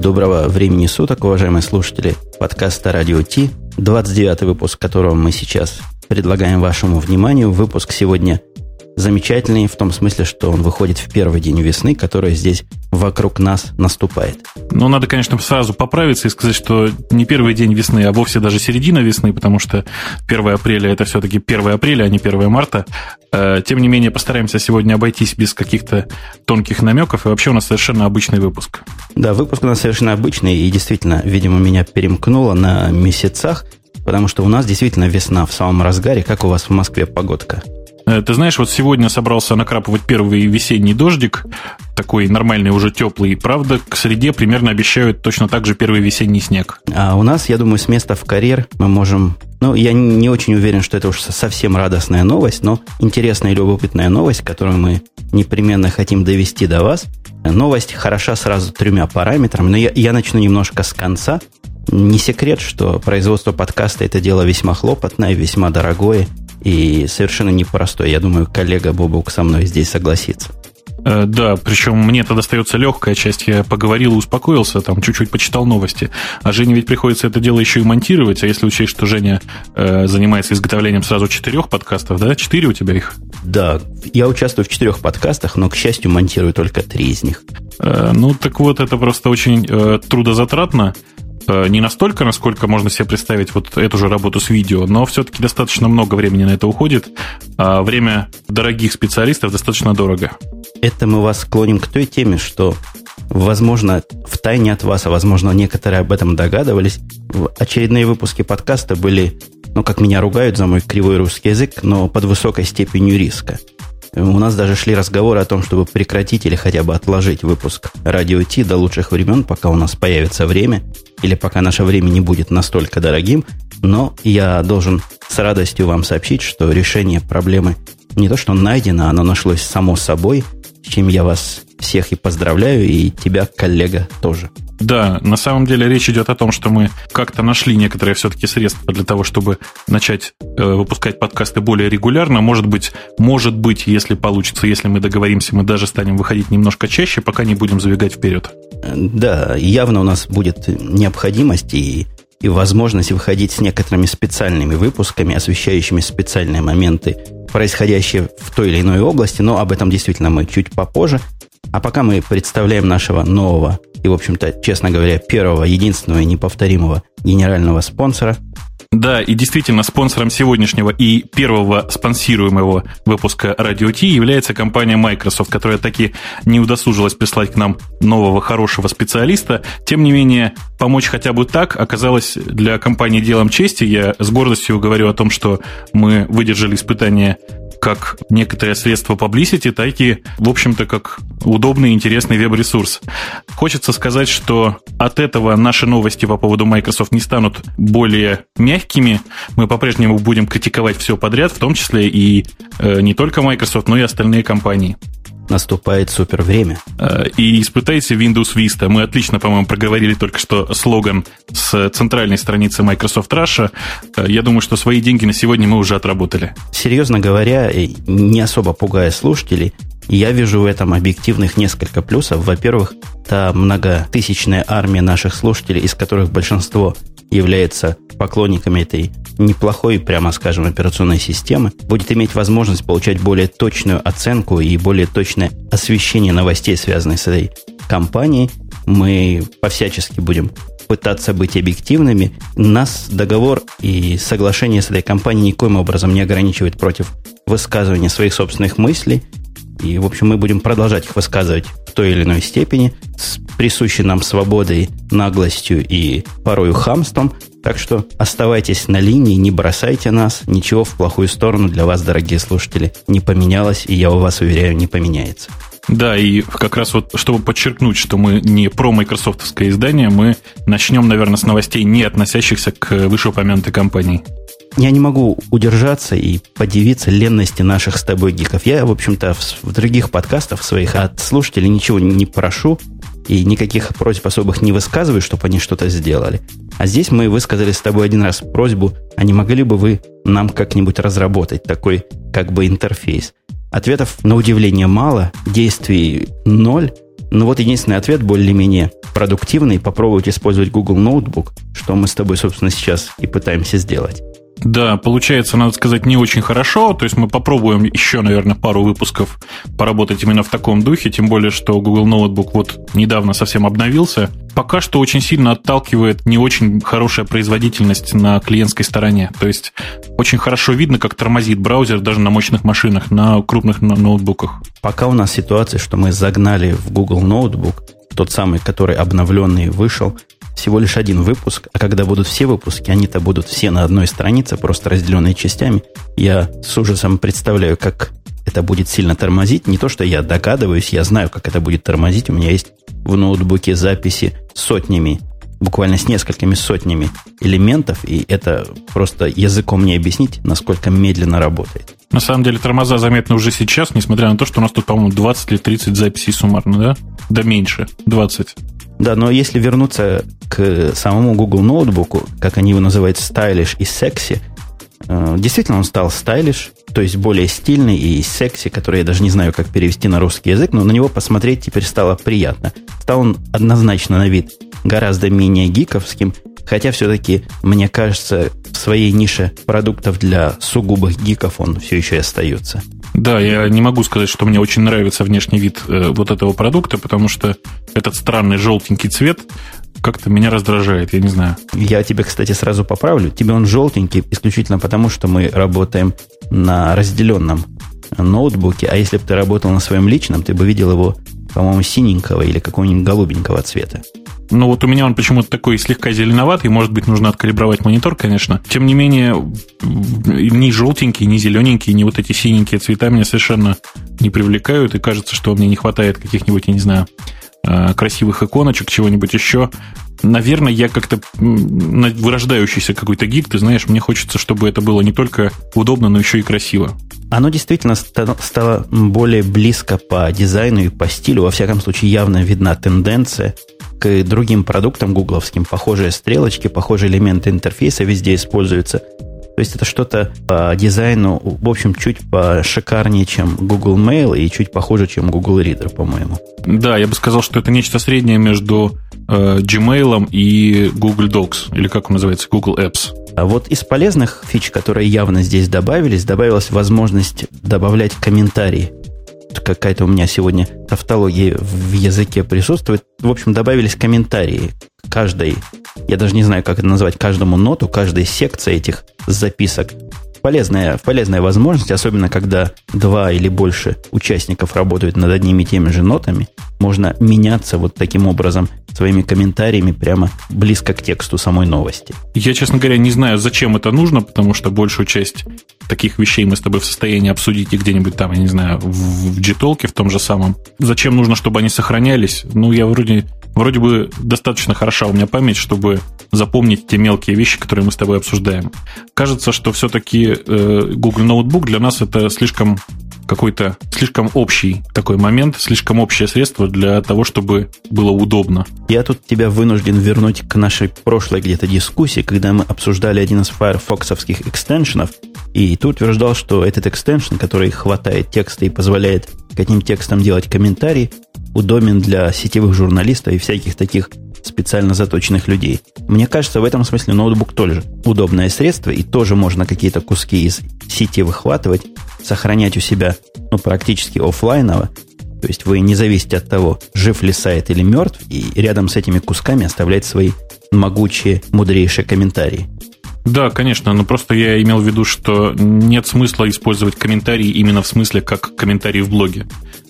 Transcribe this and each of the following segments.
Доброго времени суток, уважаемые слушатели подкаста «Радио Ти», 29 выпуск которого мы сейчас предлагаем вашему вниманию. Выпуск сегодня замечательный в том смысле, что он выходит в первый день весны, которая здесь вокруг нас наступает. Ну, надо, конечно, сразу поправиться и сказать, что не первый день весны, а вовсе даже середина весны, потому что 1 апреля это все-таки 1 апреля, а не 1 марта. Э, тем не менее, постараемся сегодня обойтись без каких-то тонких намеков, и вообще у нас совершенно обычный выпуск. Да, выпуск у нас совершенно обычный, и действительно, видимо, меня перемкнуло на месяцах, потому что у нас действительно весна в самом разгаре, как у вас в Москве погодка. Э, ты знаешь, вот сегодня собрался накрапывать первый весенний дождик, такой нормальный, уже теплый. Правда, к среде примерно обещают точно так же первый весенний снег. А у нас, я думаю, с места в карьер мы можем... Ну, я не очень уверен, что это уж совсем радостная новость, но интересная и любопытная новость, которую мы непременно хотим довести до вас. Новость хороша сразу тремя параметрами, но я, я начну немножко с конца. Не секрет, что производство подкаста – это дело весьма хлопотное, весьма дорогое и совершенно непростой. Я думаю, коллега Бобук со мной здесь согласится. Э, да, причем мне это достается легкая часть. Я поговорил и успокоился, там чуть-чуть почитал новости. А Жене ведь приходится это дело еще и монтировать. А если учесть, что Женя э, занимается изготовлением сразу четырех подкастов, да? Четыре у тебя их? Да, я участвую в четырех подкастах, но, к счастью, монтирую только три из них. Э, ну, так вот, это просто очень э, трудозатратно. Э, не настолько, насколько можно себе представить вот эту же работу с видео, но все-таки достаточно много времени на это уходит, а время дорогих специалистов достаточно дорого. Это мы вас склоним к той теме, что, возможно, в тайне от вас, а возможно, некоторые об этом догадывались, очередные выпуски подкаста были, ну, как меня ругают за мой кривой русский язык, но под высокой степенью риска. У нас даже шли разговоры о том, чтобы прекратить или хотя бы отложить выпуск радио Ти до лучших времен, пока у нас появится время, или пока наше время не будет настолько дорогим. Но я должен с радостью вам сообщить, что решение проблемы не то что найдено, оно нашлось само собой, чем я вас всех и поздравляю, и тебя, коллега, тоже. Да, на самом деле речь идет о том, что мы как-то нашли некоторые все-таки средства для того, чтобы начать э, выпускать подкасты более регулярно. Может быть, может быть, если получится, если мы договоримся, мы даже станем выходить немножко чаще, пока не будем забегать вперед. Да, явно у нас будет необходимость и, и возможность выходить с некоторыми специальными выпусками, освещающими специальные моменты, происходящие в той или иной области, но об этом действительно мы чуть попозже. А пока мы представляем нашего нового и, в общем-то, честно говоря, первого, единственного и неповторимого генерального спонсора. Да, и действительно, спонсором сегодняшнего и первого спонсируемого выпуска Radio T является компания Microsoft, которая таки не удосужилась прислать к нам нового хорошего специалиста. Тем не менее, помочь хотя бы так оказалось для компании делом чести. Я с гордостью говорю о том, что мы выдержали испытание как некоторое средство publicity, так и, в общем-то, как удобный и интересный веб-ресурс. Хочется сказать, что от этого наши новости по поводу Microsoft не станут более мягкими. Мы по-прежнему будем критиковать все подряд, в том числе и э, не только Microsoft, но и остальные компании наступает супер время. Э, и испытайте Windows Vista. Мы отлично, по-моему, проговорили только что слоган с центральной страницы Microsoft Russia. Э, я думаю, что свои деньги на сегодня мы уже отработали. Серьезно говоря, не особо пугая слушателей, я вижу в этом объективных несколько плюсов. Во-первых, та многотысячная армия наших слушателей, из которых большинство является поклонниками этой неплохой, прямо скажем, операционной системы, будет иметь возможность получать более точную оценку и более точное освещение новостей, связанных с этой компанией. Мы по-всячески будем пытаться быть объективными. Нас договор и соглашение с этой компанией никоим образом не ограничивает против высказывания своих собственных мыслей. И, в общем, мы будем продолжать их высказывать в той или иной степени с присущей нам свободой, наглостью и порою хамством. Так что оставайтесь на линии, не бросайте нас. Ничего в плохую сторону для вас, дорогие слушатели, не поменялось, и я у вас уверяю, не поменяется. Да, и как раз вот, чтобы подчеркнуть, что мы не про майкрософтовское издание, мы начнем, наверное, с новостей, не относящихся к вышеупомянутой компании. Я не могу удержаться и подивиться ленности наших с тобой гиков. Я, в общем-то, в, в других подкастах своих от слушателей ничего не прошу и никаких просьб особых не высказываю, чтобы они что-то сделали. А здесь мы высказали с тобой один раз просьбу, а не могли бы вы нам как-нибудь разработать такой как бы интерфейс. Ответов на удивление мало, действий ноль, Ну вот единственный ответ более-менее продуктивный. Попробовать использовать Google Notebook, что мы с тобой, собственно, сейчас и пытаемся сделать. Да, получается, надо сказать, не очень хорошо. То есть мы попробуем еще, наверное, пару выпусков поработать именно в таком духе, тем более, что Google Notebook вот недавно совсем обновился. Пока что очень сильно отталкивает не очень хорошая производительность на клиентской стороне. То есть очень хорошо видно, как тормозит браузер даже на мощных машинах, на крупных ноутбуках. Пока у нас ситуация, что мы загнали в Google Notebook тот самый, который обновленный вышел, всего лишь один выпуск, а когда будут все выпуски, они-то будут все на одной странице, просто разделенные частями. Я с ужасом представляю, как это будет сильно тормозить. Не то, что я догадываюсь, я знаю, как это будет тормозить. У меня есть в ноутбуке записи сотнями, буквально с несколькими сотнями элементов, и это просто языком не объяснить, насколько медленно работает. На самом деле тормоза заметны уже сейчас, несмотря на то, что у нас тут, по-моему, 20 или 30 записей суммарно, да? Да меньше, 20. Да, но если вернуться к самому Google ноутбуку, как они его называют, stylish и sexy, э, действительно он стал stylish, то есть более стильный и секси, который я даже не знаю, как перевести на русский язык, но на него посмотреть теперь стало приятно. Стал он однозначно на вид гораздо менее гиковским, хотя все-таки, мне кажется, в своей нише продуктов для сугубых гиков он все еще и остается. Да, я не могу сказать, что мне очень нравится внешний вид э, вот этого продукта, потому что этот странный желтенький цвет как-то меня раздражает, я не знаю. Я тебе, кстати, сразу поправлю. Тебе он желтенький исключительно потому, что мы работаем на разделенном ноутбуке, а если бы ты работал на своем личном, ты бы видел его, по-моему, синенького или какого-нибудь голубенького цвета. Ну вот у меня он почему-то такой слегка зеленоватый, может быть, нужно откалибровать монитор, конечно. Тем не менее, ни желтенький, ни зелененький, ни вот эти синенькие цвета меня совершенно не привлекают, и кажется, что мне не хватает каких-нибудь, я не знаю, а, красивых иконочек, чего-нибудь еще. Наверное, я как-то вырождающийся какой-то гик, ты знаешь, мне хочется, чтобы это было не только удобно, но еще и красиво. Оно действительно стало более близко по дизайну и по стилю. Во всяком случае, явно видна тенденция к другим продуктам гугловским. Похожие стрелочки, похожие элементы интерфейса везде используются. То есть это что-то по дизайну, в общем, чуть пошикарнее, чем Google Mail и чуть похуже, чем Google Reader, по-моему. Да, я бы сказал, что это нечто среднее между э, Gmail и Google Docs, или как он называется, Google Apps. А вот из полезных фич, которые явно здесь добавились, добавилась возможность добавлять комментарии какая-то у меня сегодня тавтология в языке присутствует. В общем, добавились комментарии каждой, я даже не знаю, как это назвать, каждому ноту, каждой секции этих записок. Полезная, полезная возможность, особенно когда два или больше участников работают над одними и теми же нотами. Можно меняться вот таким образом своими комментариями прямо близко к тексту самой новости. Я, честно говоря, не знаю, зачем это нужно, потому что большую часть таких вещей мы с тобой в состоянии обсудить и где-нибудь там, я не знаю, в, в в том же самом. Зачем нужно, чтобы они сохранялись? Ну, я вроде, вроде бы достаточно хороша у меня память, чтобы запомнить те мелкие вещи, которые мы с тобой обсуждаем. Кажется, что все-таки э, Google Notebook для нас это слишком какой-то слишком общий такой момент, слишком общее средство для того, чтобы было удобно. Я тут тебя вынужден вернуть к нашей прошлой где-то дискуссии, когда мы обсуждали один из файрфоксовских экстеншенов, и ты утверждал, что этот экстеншн, который хватает текста и позволяет к этим текстам делать комментарии, удобен для сетевых журналистов и всяких таких специально заточенных людей. Мне кажется, в этом смысле ноутбук тоже удобное средство, и тоже можно какие-то куски из сети выхватывать, сохранять у себя ну, практически офлайново. То есть вы не зависите от того, жив ли сайт или мертв, и рядом с этими кусками оставлять свои могучие, мудрейшие комментарии. Да, конечно, но просто я имел в виду, что нет смысла использовать комментарии именно в смысле как комментарии в блоге.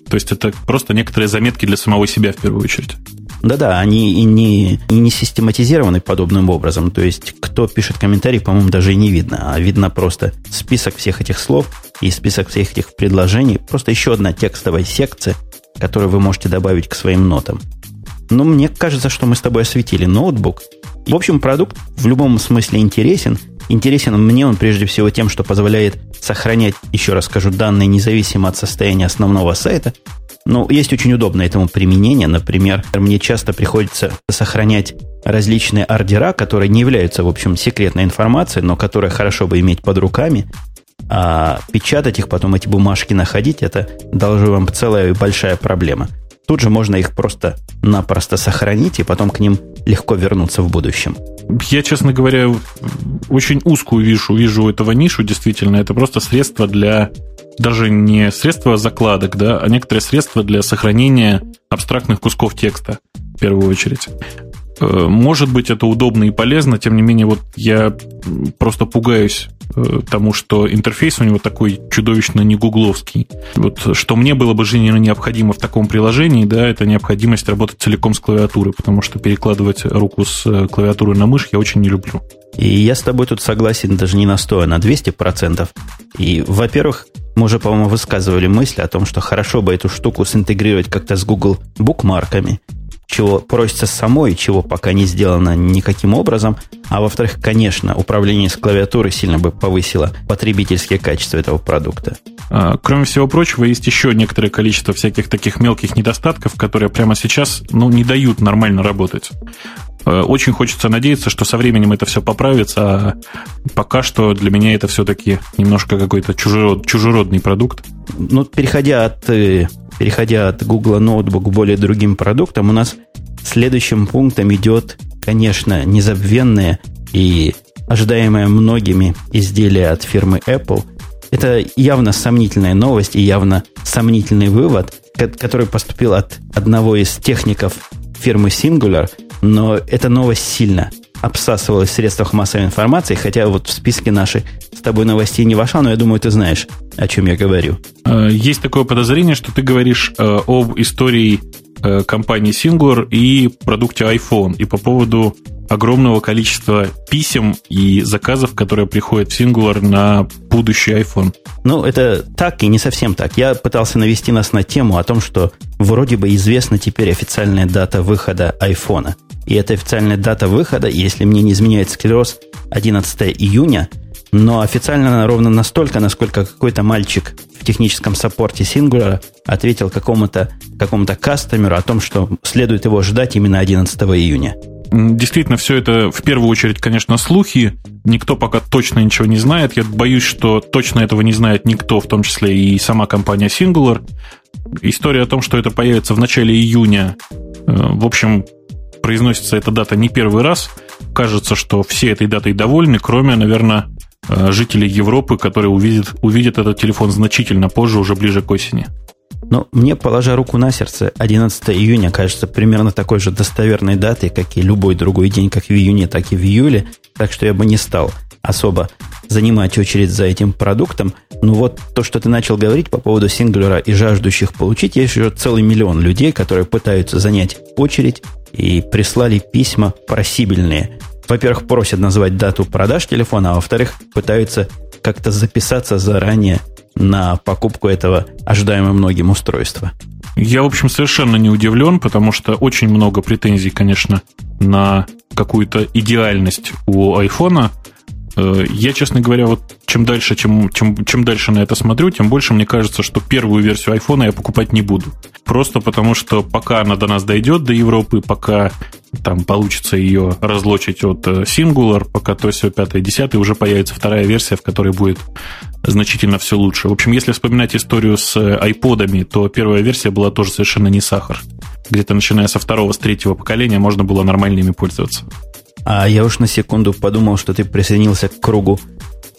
То есть это просто некоторые заметки для самого себя в первую очередь. Да-да, они и не, и не систематизированы подобным образом. То есть, кто пишет комментарий, по-моему, даже и не видно. А видно просто список всех этих слов и список всех этих предложений. Просто еще одна текстовая секция, которую вы можете добавить к своим нотам. Но мне кажется, что мы с тобой осветили ноутбук. В общем, продукт в любом смысле интересен. Интересен мне он прежде всего тем, что позволяет сохранять, еще раз скажу, данные независимо от состояния основного сайта, ну, есть очень удобное этому применение. Например, мне часто приходится сохранять различные ордера, которые не являются, в общем, секретной информацией, но которые хорошо бы иметь под руками. А печатать их, потом эти бумажки находить, это должна вам целая большая проблема. тут же можно их просто-напросто сохранить и потом к ним легко вернуться в будущем. Я, честно говоря, очень узкую вижу, вижу этого нишу, действительно. Это просто средство для даже не средства закладок, да, а некоторые средства для сохранения абстрактных кусков текста, в первую очередь. Э, может быть, это удобно и полезно, тем не менее, вот я просто пугаюсь тому, что интерфейс у него такой чудовищно не гугловский. Вот что мне было бы жизненно необходимо в таком приложении, да, это необходимость работать целиком с клавиатурой, потому что перекладывать руку с э, клавиатуры на мышь я очень не люблю. И я с тобой тут согласен даже не на 100, а на 200%. И, во-первых, мы уже, по-моему, высказывали мысль о том, что хорошо бы эту штуку синтегрировать как-то с Google букмарками, чего просится самой, чего пока не сделано никаким образом. А во-вторых, конечно, управление с клавиатурой сильно бы повысило потребительские качества этого продукта. А, кроме всего прочего, есть еще некоторое количество всяких таких мелких недостатков, которые прямо сейчас ну, не дают нормально работать. А, очень хочется надеяться, что со временем это все поправится, а пока что для меня это все-таки немножко какой-то чужерод, чужеродный продукт. Ну, переходя от э, переходя от Google Notebook к более другим продуктам, у нас следующим пунктом идет, конечно, незабвенное и ожидаемое многими изделие от фирмы Apple. Это явно сомнительная новость и явно сомнительный вывод, который поступил от одного из техников фирмы Singular, но эта новость сильно обсасывалась в средствах массовой информации, хотя вот в списке нашей с тобой новостей не вошла, но я думаю, ты знаешь, о чем я говорю. Э, есть такое подозрение, что ты говоришь э, об истории э, компании Singular и продукте iPhone, и по поводу огромного количества писем и заказов, которые приходят в Singular на будущий iPhone. Ну, это так и не совсем так. Я пытался навести нас на тему о том, что вроде бы известна теперь официальная дата выхода iPhone. И эта официальная дата выхода, если мне не изменяет склероз, 11 июня – но официально она ровно настолько, насколько какой-то мальчик в техническом саппорте Singular ответил какому-то какому кастомеру о том, что следует его ждать именно 11 июня. Действительно, все это в первую очередь, конечно, слухи. Никто пока точно ничего не знает. Я боюсь, что точно этого не знает никто, в том числе и сама компания Singular. История о том, что это появится в начале июня, э, в общем, произносится эта дата не первый раз. Кажется, что все этой датой довольны, кроме, наверное, Э, жителей Европы, которые увидят, увидят этот телефон значительно позже, уже ближе к осени. Но мне, положа руку на сердце, 11 июня кажется примерно такой же достоверной датой, как и любой другой день, как в июне, так и в июле. Так что я бы не стал особо занимать очередь за этим продуктом. Но вот то, что ты начал говорить по поводу сингулера и жаждущих получить, есть еще целый миллион людей, которые пытаются занять очередь и прислали письма просибельные во-первых, просят назвать дату продаж телефона, а во-вторых, пытаются как-то записаться заранее на покупку этого ожидаемого многим устройства. Я, в общем, совершенно не удивлен, потому что очень много претензий, конечно, на какую-то идеальность у айфона. Э, я, честно говоря, вот чем дальше, чем, чем, чем дальше на это смотрю, тем больше мне кажется, что первую версию айфона я покупать не буду. Просто потому, что пока она до нас дойдет, до Европы, пока там получится ее разлочить от э, Singular, пока то все 5 10 уже появится вторая версия, в которой будет значительно все лучше. В общем, если вспоминать историю с э, айподами, то первая версия была тоже совершенно не сахар. Где-то начиная со второго, с третьего поколения можно было нормально ими пользоваться. А я уж на секунду подумал, что ты присоединился к кругу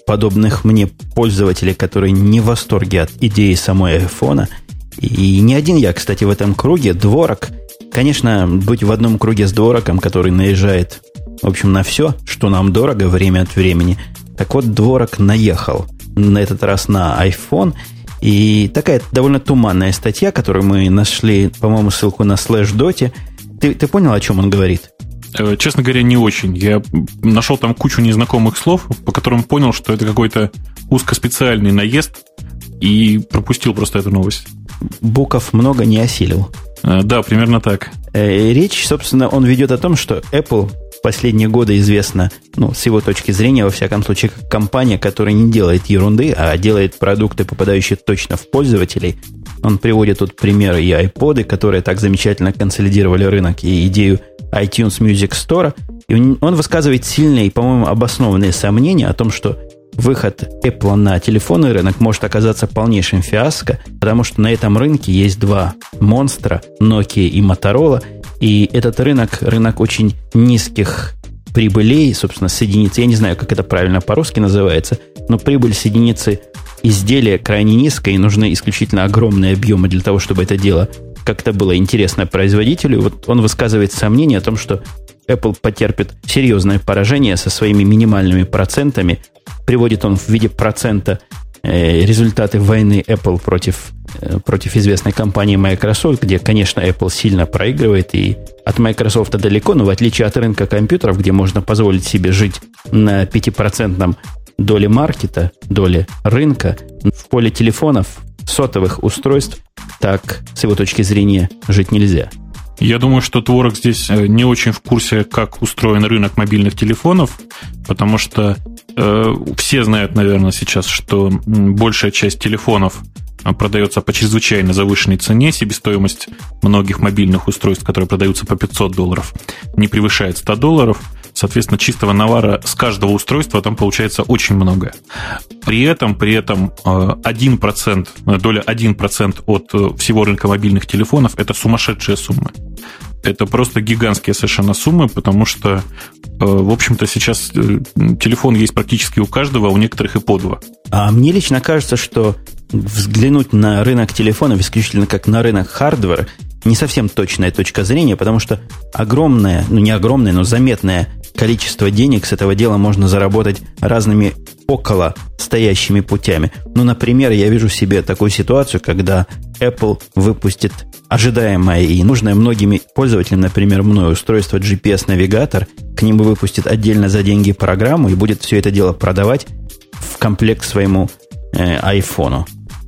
подобных мне пользователей, которые не в восторге от идеи самой айфона. И не один я, кстати, в этом круге. Дворок, конечно, быть в одном круге с двороком, который наезжает, в общем, на все, что нам дорого время от времени. Так вот, дворок наехал на этот раз на iPhone. И такая довольно туманная статья, которую мы нашли, по-моему, ссылку на слэш доте. Ты, ты понял, о чем он говорит? Э, честно говоря, не очень. Я нашел там кучу незнакомых слов, по которым понял, что это какой-то узкоспециальный наезд, и пропустил просто эту новость. Буков много не осилил. Э, да, примерно так. Э, речь, собственно, он ведет о том, что Apple последние годы известна, ну, с его точки зрения, во всяком случае, как компания, которая не делает ерунды, а делает продукты, попадающие точно в пользователей. Он приводит тут примеры и iPod, которые так замечательно консолидировали рынок, и идею iTunes Music Store. И он высказывает сильные по-моему, обоснованные сомнения о том, что выход Apple на телефонный рынок может оказаться полнейшим фиаско, потому что на этом рынке есть два монстра, Nokia и Motorola, и этот рынок, рынок очень низких прибылей, собственно, с единицы, я не знаю, как это правильно по-русски называется, но прибыль с единицы изделия крайне низкая, и нужны исключительно огромные объемы для того, чтобы это дело как-то было интересно производителю. Вот он высказывает сомнение о том, что Apple потерпит серьезное поражение со своими минимальными процентами. Приводит он в виде процента э, результаты войны Apple против, э, против известной компании Microsoft, где, конечно, Apple сильно проигрывает и от Microsoft далеко, но в отличие от рынка компьютеров, где можно позволить себе жить на 5% доле маркета, доле рынка, в поле телефонов, сотовых устройств, так, с его точки зрения, жить нельзя. Я думаю, что Творог здесь э, не очень в курсе, как устроен рынок мобильных телефонов, потому что э, все знают, наверное, сейчас, что большая часть телефонов э, продается по чрезвычайно завышенной цене. Себестоимость многих мобильных устройств, которые продаются по 500 долларов, не превышает 100 долларов. Соответственно, чистого навара с каждого устройства там получается очень много. При этом, при этом 1%, э, доля 1% от э, всего рынка мобильных телефонов – это сумасшедшие суммы. Это просто гигантские совершенно суммы, потому что, э, в общем-то, сейчас телефон есть практически у каждого, а у некоторых и по два. А мне лично кажется, что взглянуть на рынок телефонов исключительно как на рынок хардвера не совсем точная точка зрения, потому что огромное, ну не огромное, но заметное количество денег с этого дела можно заработать разными около стоящими путями. Ну, например, я вижу себе такую ситуацию, когда Apple выпустит ожидаемое и нужное многими пользователям, например, мной устройство GPS-навигатор, к нему выпустит отдельно за деньги программу и будет все это дело продавать в комплект своему э, айфону.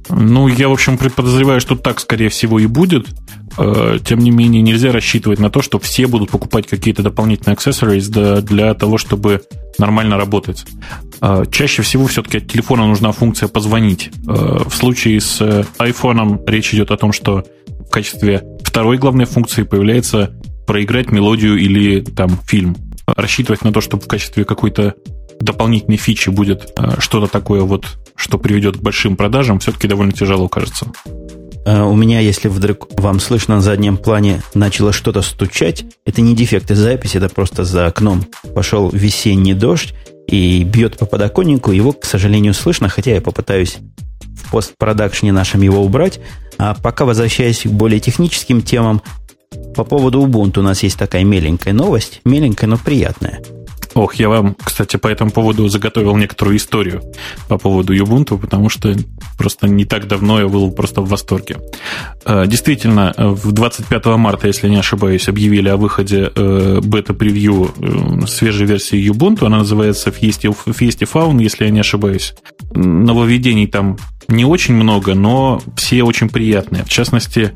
Ну, я, в общем, подозреваю, что так, скорее всего, и будет. Э, тем не менее, нельзя рассчитывать на то, что все будут покупать какие-то дополнительные accessories для того, чтобы нормально работать. Э, чаще всего все-таки от телефона нужна функция «позвонить». Э, в случае с iPhone речь идет о том, что в качестве второй главной функции появляется проиграть мелодию или там фильм. Рассчитывать на то, что в качестве какой-то дополнительной фичи будет что-то такое вот, что приведет к большим продажам, все-таки довольно тяжело кажется. Э, у меня, если вдруг вам слышно на заднем плане, начало что-то стучать, это не дефекты записи, это просто за окном пошел весенний дождь и бьет по подоконнику. Его, к сожалению, слышно, хотя я попытаюсь в постпродакшне нашем его убрать. А пока возвращаясь к более техническим темам, по поводу Ubuntu у нас есть такая меленькая новость, меленькая, но приятная – Ох, я вам, кстати, по этому поводу заготовил некоторую историю по поводу Ubuntu, потому что просто не так давно я был просто в восторге. Э, действительно, в 25 марта, если не ошибаюсь, объявили о выходе э, бета-превью э, свежей версии Ubuntu. Она называется Fiesta, Fiesta Faun, если я не ошибаюсь. Нововведений там не очень много, но все очень приятные. В частности,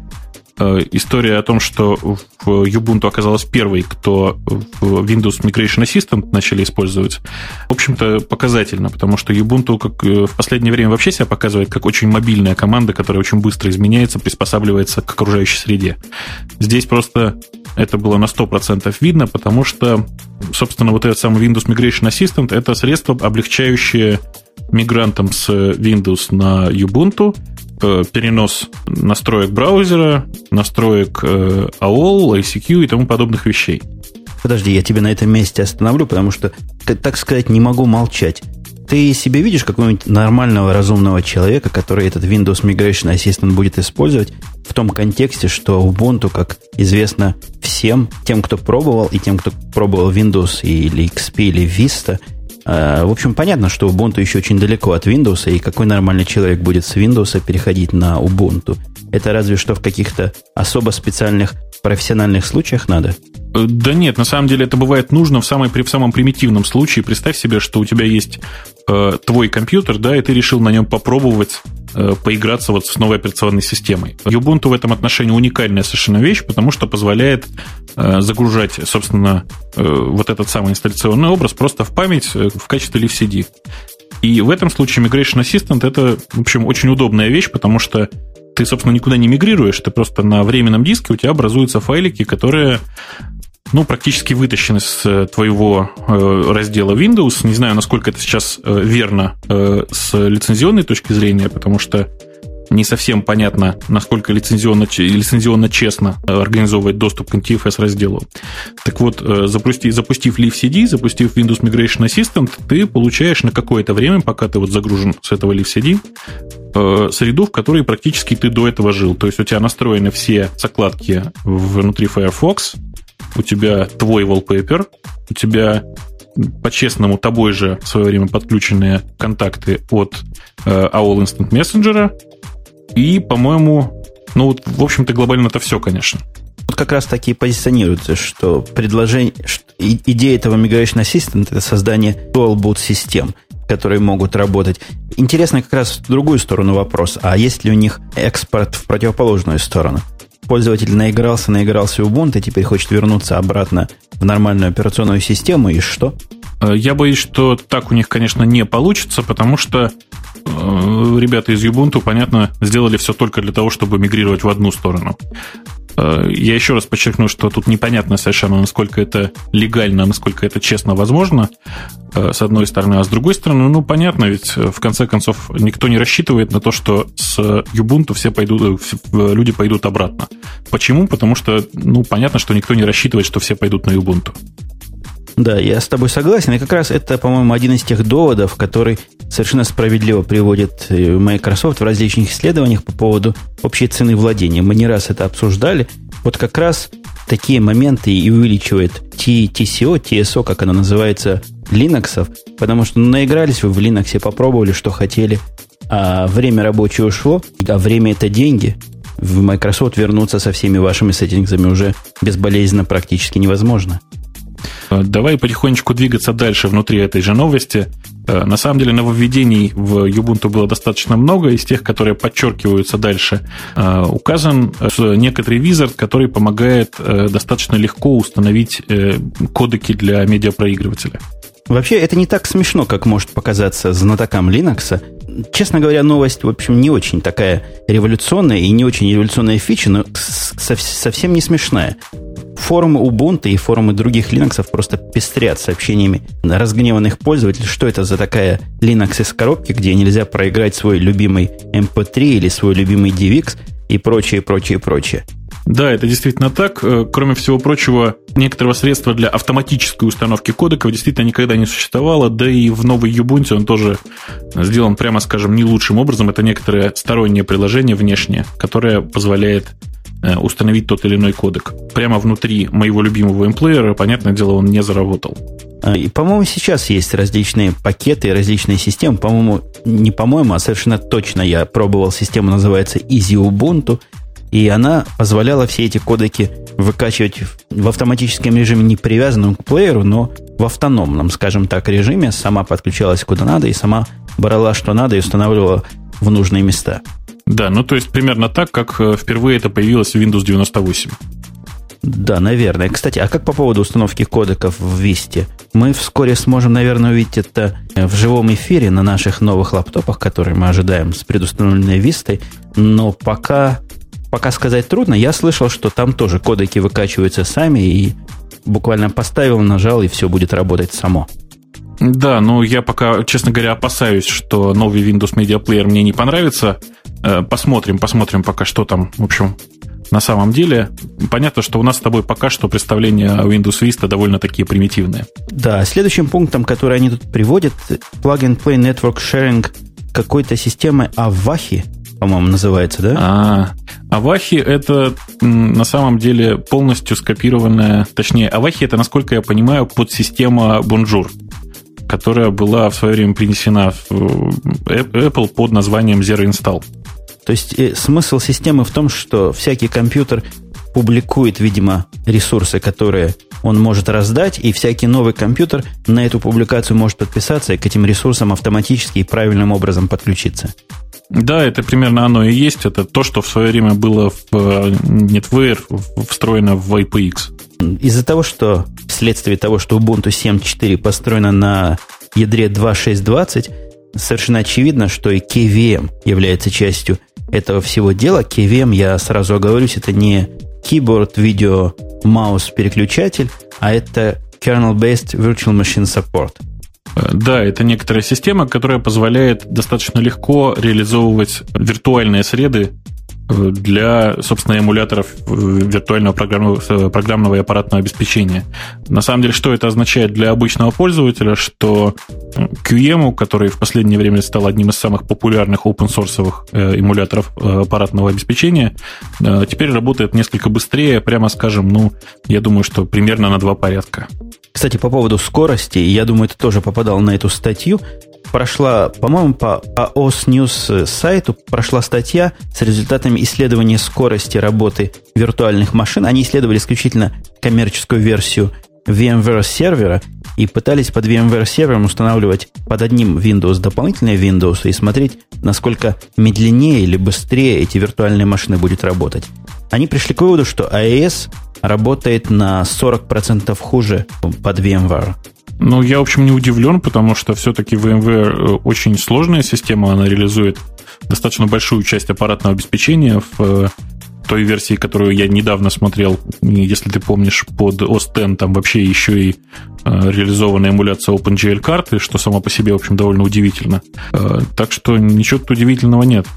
история о том, что в Ubuntu оказалась первой, кто в Windows Migration Assistant начали использовать, в общем-то, показательно, потому что Ubuntu как э, в последнее время вообще себя показывает как очень мобильная команда, которая очень быстро изменяется, приспосабливается к окружающей среде. Здесь просто это было на 100% видно, потому что, собственно, вот этот самый Windows Migration Assistant – это средство, облегчающее мигрантам с Windows на Ubuntu Э, перенос настроек браузера, настроек э, AOL, ICQ и тому подобных вещей. Подожди, я тебя на этом месте остановлю, потому что, так сказать, не могу молчать. Ты себе видишь какого-нибудь нормального, разумного человека, который этот Windows Migration Assistant будет использовать в том контексте, что Ubuntu, как известно всем, тем, кто пробовал, и тем, кто пробовал Windows или XP или Vista – Э, в общем, понятно, что Ubuntu еще очень далеко от Windows, и какой нормальный человек будет с Windows переходить на Ubuntu? Это разве что в каких-то особо специальных профессиональных случаях надо? Э, да нет, на самом деле это бывает нужно в, самой, в самом примитивном случае. Представь себе, что у тебя есть э, твой компьютер, да, и ты решил на нем попробовать Э, поиграться вот с новой операционной системой. Ubuntu в этом отношении уникальная совершенно вещь, потому что позволяет э, загружать, собственно, э, вот этот самый инсталляционный образ просто в память в качестве LiveCD. И в этом случае Migration Assistant это, в общем, очень удобная вещь, потому что ты, собственно, никуда не мигрируешь, ты просто на временном диске у тебя образуются файлики, которые ну, практически вытащен из э, твоего э, раздела Windows. Не знаю, насколько это сейчас э, верно с лицензионной точки зрения, потому что не совсем понятно, насколько лицензионно, лицензионно честно организовывать доступ к NTFS разделу. Так вот, запусти, запустив LiveCD, запустив Windows Migration Assistant, ты получаешь на какое-то время, пока ты вот загружен с этого LiveCD, среду, в которой практически ты до этого жил. То есть у тебя настроены все закладки внутри Firefox, у тебя твой wallpaper, у тебя по-честному тобой же в свое время подключенные контакты от э, AOL Instant Messenger, и, по-моему, ну вот, в общем-то, глобально это все, конечно. Вот как раз таки позиционируется, что предложение, что идея этого Migration Assistant это создание dual boot систем, которые могут работать. Интересно как раз в другую сторону вопрос, а есть ли у них экспорт в противоположную сторону? Пользователь наигрался, наигрался Ubuntu, и теперь хочет вернуться обратно в нормальную операционную систему, и что? Э, я боюсь, что так у них, конечно, не получится, потому что Э, ребята из Ubuntu, понятно, сделали все только для того, чтобы мигрировать в одну сторону. Э, я еще раз подчеркну, что тут непонятно совершенно, насколько это легально, насколько это честно возможно, э, с одной стороны. А с другой стороны, ну, понятно, ведь в конце концов никто не рассчитывает на то, что с Ubuntu все пойдут, люди пойдут обратно. Почему? Потому что, ну, понятно, что никто не рассчитывает, что все пойдут на Ubuntu. Да, я с тобой согласен. И как раз это, по-моему, один из тех доводов, который совершенно справедливо приводит э, Microsoft в различных исследованиях по поводу общей цены владения. Мы не раз это обсуждали. Вот как раз такие моменты и увеличивает TCO, TSO, как оно называется, Linux, потому что ну, наигрались вы в Linux, попробовали, что хотели, а время рабочее ушло, а время это деньги. В Microsoft вернуться со всеми вашими сеттингами уже безболезненно практически невозможно. Э, давай потихонечку двигаться дальше внутри этой же новости. Э, на самом деле нововведений в Ubuntu было достаточно много. Из тех, которые подчеркиваются дальше, э, указан некоторый визард, который помогает достаточно легко установить кодеки для медиапроигрывателя. Вообще, это не так смешно, как может показаться знатокам Linux. Честно говоря, новость, в общем, не очень такая революционная и не очень революционная фича, но совсем не смешная. Форумы Ubuntu и форумы других Linux просто пестрят сообщениями разгневанных пользователей, что это за такая Linux из коробки, где нельзя проиграть свой любимый MP3 или свой любимый DivX и прочее, прочее, прочее. Да, это действительно так. Э, кроме всего прочего, некоторого средства для автоматической установки кодеков действительно никогда не существовало, да и в новой Ubuntu он тоже сделан, прямо скажем, не лучшим образом. Это некоторое стороннее приложение внешнее, которое позволяет установить тот или иной кодек. Прямо внутри моего любимого имплеера, понятное дело, он не заработал. А, и, по-моему, сейчас есть различные пакеты, различные системы. По-моему, не по-моему, а совершенно точно я пробовал систему, называется Easy Ubuntu, и она позволяла все эти кодеки выкачивать в автоматическом режиме, не привязанном к плееру, но в автономном, скажем так, режиме. Сама подключалась куда надо и сама брала, что надо, и устанавливала в нужные места. Да, ну то есть примерно так, как э, впервые это появилось в Windows 98. Да, наверное. Кстати, а как по поводу установки кодеков в Vista? Мы вскоре сможем, наверное, увидеть это э, в живом эфире на наших новых лаптопах, которые мы ожидаем с предустановленной Vista. Но пока, пока сказать трудно. Я слышал, что там тоже кодеки выкачиваются сами, и буквально поставил, нажал, и все будет работать само. Да, но я пока, честно говоря, опасаюсь, что новый Windows Media Player мне не понравится. Э, посмотрим, посмотрим пока, что там, в общем, на самом деле. Понятно, что у нас с тобой пока что представление о Windows Vista довольно такие примитивные. Да, следующим пунктом, который они тут приводят, Plug-and-Play Network Sharing какой-то системы Avahi, по-моему, называется, да? А, Авахи это на самом деле полностью скопированная, точнее, Авахи это, насколько я понимаю, подсистема Bonjour которая была в свое время принесена в э, Apple под названием Zero Install. То есть э, смысл системы в том, что всякий компьютер публикует, видимо, ресурсы, которые он может раздать, и всякий новый компьютер на эту публикацию может подписаться и к этим ресурсам автоматически и правильным образом подключиться. Да, это примерно оно и есть. Это то, что в свое время было в э, NetWare встроено в IPX. Из-за того, что вследствие того, что Ubuntu 7.4 построена на ядре 2.6.20, совершенно очевидно, что и KVM является частью этого всего дела. KVM, я сразу оговорюсь, это не Keyboard Video маус-переключатель, а это kernel-based virtual machine support. Да, это некоторая система, которая позволяет достаточно легко реализовывать виртуальные среды для, собственно, эмуляторов э, виртуального программного, э, программного и аппаратного обеспечения. На самом деле, что это означает для обычного пользователя, что QEMU, который в последнее время стал одним из самых популярных open-source эмуляторов аппаратного обеспечения, теперь работает несколько быстрее, прямо скажем, ну, я думаю, что примерно на два порядка. Кстати, по поводу скорости, я думаю, ты тоже попадал на эту статью прошла, по-моему, по OS News сайту прошла статья с результатами исследования скорости работы виртуальных машин. Они исследовали исключительно коммерческую версию VMware сервера и пытались под VMware сервером устанавливать под одним Windows дополнительные Windows и смотреть, насколько медленнее или быстрее эти виртуальные машины будут работать. Они пришли к выводу, что AES работает на 40% хуже под VMware. Ну, я, в общем, не удивлен, потому что все-таки VMware э, очень сложная система, она реализует достаточно большую часть аппаратного обеспечения в э, той версии, которую я недавно смотрел, если ты помнишь, под OS X, там вообще еще и э, реализованная эмуляция OpenGL карты, что само по себе, в общем, довольно удивительно. Так что ничего тут удивительного нет.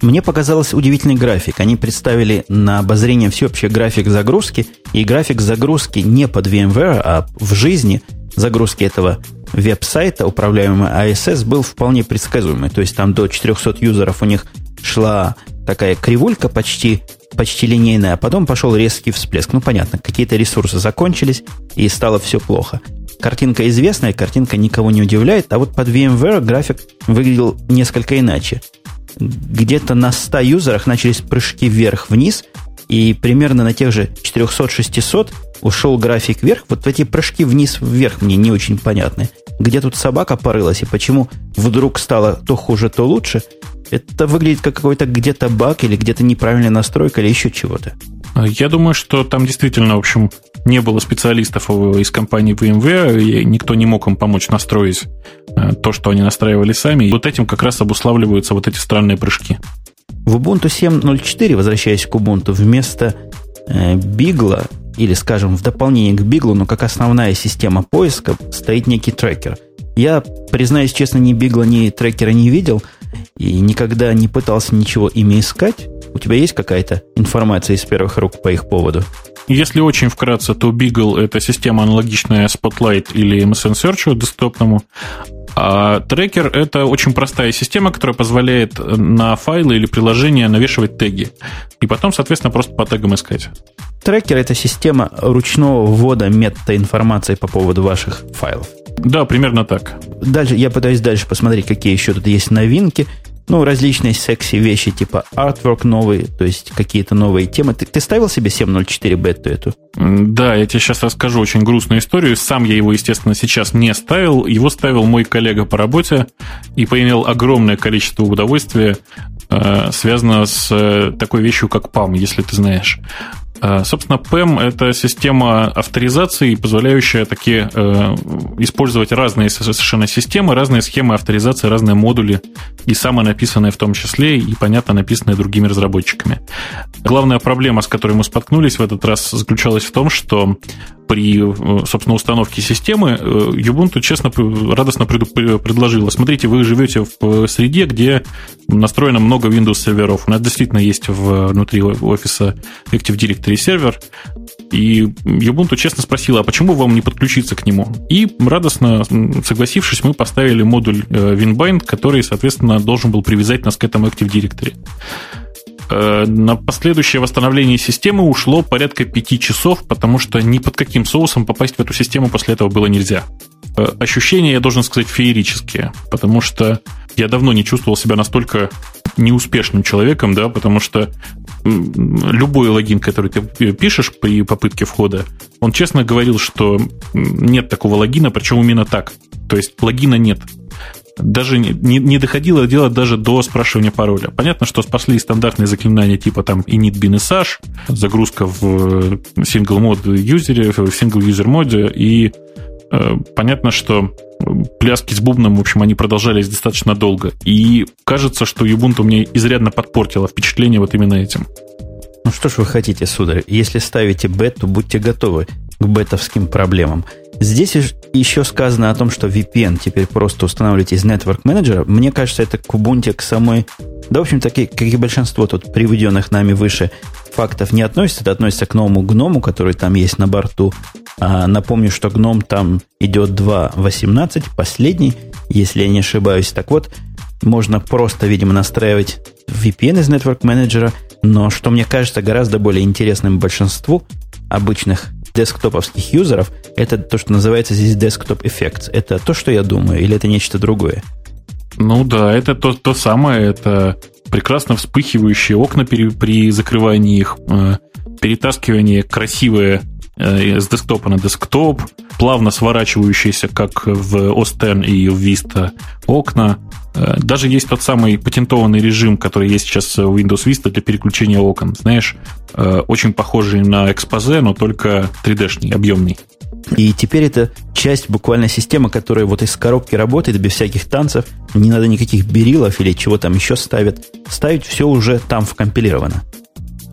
Мне показалось удивительный график. Они представили на обозрение всеобщий график загрузки, и график загрузки не под VMware, а в жизни – загрузки этого веб-сайта, управляемого ISS, был вполне предсказуемый. То есть там до 400 юзеров у них шла такая кривулька почти, почти линейная, а потом пошел резкий всплеск. Ну, понятно, какие-то ресурсы закончились, и стало все плохо. Картинка известная, картинка никого не удивляет, а вот под VMware график выглядел несколько иначе. Где-то на 100 юзерах начались прыжки вверх-вниз, и примерно на тех же 400-600 ушел график вверх. Вот эти прыжки вниз-вверх мне не очень понятны. Где тут собака порылась и почему вдруг стало то хуже, то лучше, это выглядит как какой-то где-то баг или где-то неправильная настройка или еще чего-то. Я думаю, что там действительно, в общем, не было специалистов из компании VMware, и никто не мог им помочь настроить э, то, что они настраивали сами. И вот этим как раз обуславливаются вот эти странные прыжки. В Ubuntu 7.04, возвращаясь к Ubuntu, вместо э, Бигла, или, скажем, в дополнение к Биглу, но как основная система поиска, стоит некий трекер. Я, признаюсь честно, ни Бигла, ни трекера не видел и никогда не пытался ничего ими искать. У тебя есть какая-то информация из первых рук по их поводу? Если очень вкратце, то Beagle – это система аналогичная Spotlight или MSN Search десктопному, а трекер – это очень простая система, которая позволяет на файлы или приложения навешивать теги. И потом, соответственно, просто по тегам искать. Трекер – это система ручного ввода метаинформации по поводу ваших файлов. Да, примерно так. Дальше я пытаюсь дальше посмотреть, какие еще тут есть новинки – ну, различные секси вещи, типа artwork новый, то есть какие-то новые темы. Ты, ты ставил себе 7.04 бету эту? Да, я тебе сейчас расскажу очень грустную историю. Сам я его, естественно, сейчас не ставил. Его ставил мой коллега по работе и поимел огромное количество удовольствия, э, связано с э, такой вещью, как PAM, если ты знаешь. Э, собственно, PEM – это система авторизации, позволяющая такие э, использовать разные совершенно системы, разные схемы авторизации, разные модули, и самонаписанные в том числе, и, понятно, написанные другими разработчиками. Главная проблема, с которой мы споткнулись в этот раз, заключалась в том, что при, собственно, установке системы э, Ubuntu честно, радостно предложила. Смотрите, вы живете в среде, где настроено много Windows серверов. У нас действительно есть внутри офиса Active Directory сервер. И Ubuntu честно спросила, а почему вам не подключиться к нему? И радостно согласившись, мы поставили модуль э, WinBind, который, соответственно, должен был привязать нас к этому Active Directory. Э, на последующее восстановление системы ушло порядка пяти часов, потому что ни под каким соусом попасть в эту систему после этого было нельзя. Э, ощущения, я должен сказать, феерические, потому что я давно не чувствовал себя настолько неуспешным человеком, да, потому что любой логин, который ты пишешь при попытке входа, он честно говорил, что нет такого логина, причем именно так. То есть логина нет даже не, не доходило дело даже до спрашивания пароля. Понятно, что спасли стандартные заклинания типа там init bin SH, загрузка в single мод юзере, в single user моде, и э, понятно, что пляски с бубном, в общем, они продолжались достаточно долго. И кажется, что Ubuntu мне изрядно подпортило впечатление вот именно этим. Ну что ж вы хотите, сударь? Если ставите бет, то будьте готовы к бетовским проблемам. Здесь еще сказано о том, что VPN теперь просто устанавливаете из Network Manager. Мне кажется, это к Ubuntu, к самой... Да, в общем, таки, как и большинство тут приведенных нами выше фактов не относится. Это относится к новому гному, который там есть на борту. А напомню, что гном там идет 2.18, последний, если я не ошибаюсь. Так вот, можно просто, видимо, настраивать VPN из Network Manager, но что мне кажется гораздо более интересным большинству обычных десктоповских юзеров, это то, что называется здесь Desktop Effects. Это то, что я думаю, или это нечто другое? Ну да, это то, то самое, это прекрасно вспыхивающие окна при, при закрывании их, э, перетаскивание красивое с десктопа на десктоп, плавно сворачивающиеся, как в X и в Vista окна. Э, даже есть тот самый патентованный режим, который есть сейчас в Windows Vista для переключения окон. Знаешь, э, очень похожий на экспозе, но только 3D-шный, объемный. И теперь это часть буквально системы, которая вот из коробки работает без всяких танцев. Не надо никаких берилов или чего там еще ставят. Ставить все уже там вкомпилировано.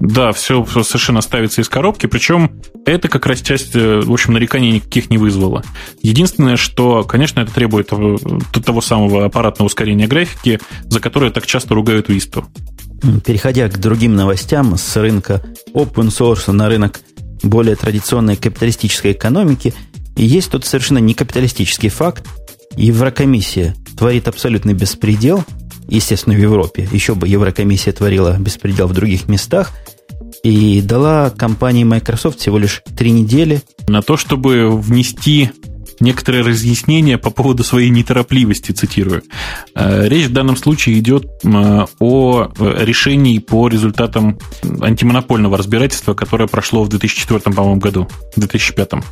Да, все совершенно ставится из коробки, причем это как раз часть, э, в общем, нареканий никаких не вызвало. Единственное, что, конечно, это требует того самого аппаратного ускорения графики, за которое так часто ругают Висту. Переходя к другим новостям с рынка open source на рынок более традиционной капиталистической экономики, есть тут совершенно не капиталистический факт. Еврокомиссия творит абсолютный беспредел, естественно, в Европе. Еще бы Еврокомиссия творила беспредел в других местах – и дала компании Microsoft всего лишь три недели. На то, чтобы внести некоторые разъяснения по поводу своей неторопливости, цитирую. Э, речь в данном случае идет о решении по результатам антимонопольного разбирательства, которое прошло в 2004, по-моему, году, в 2005.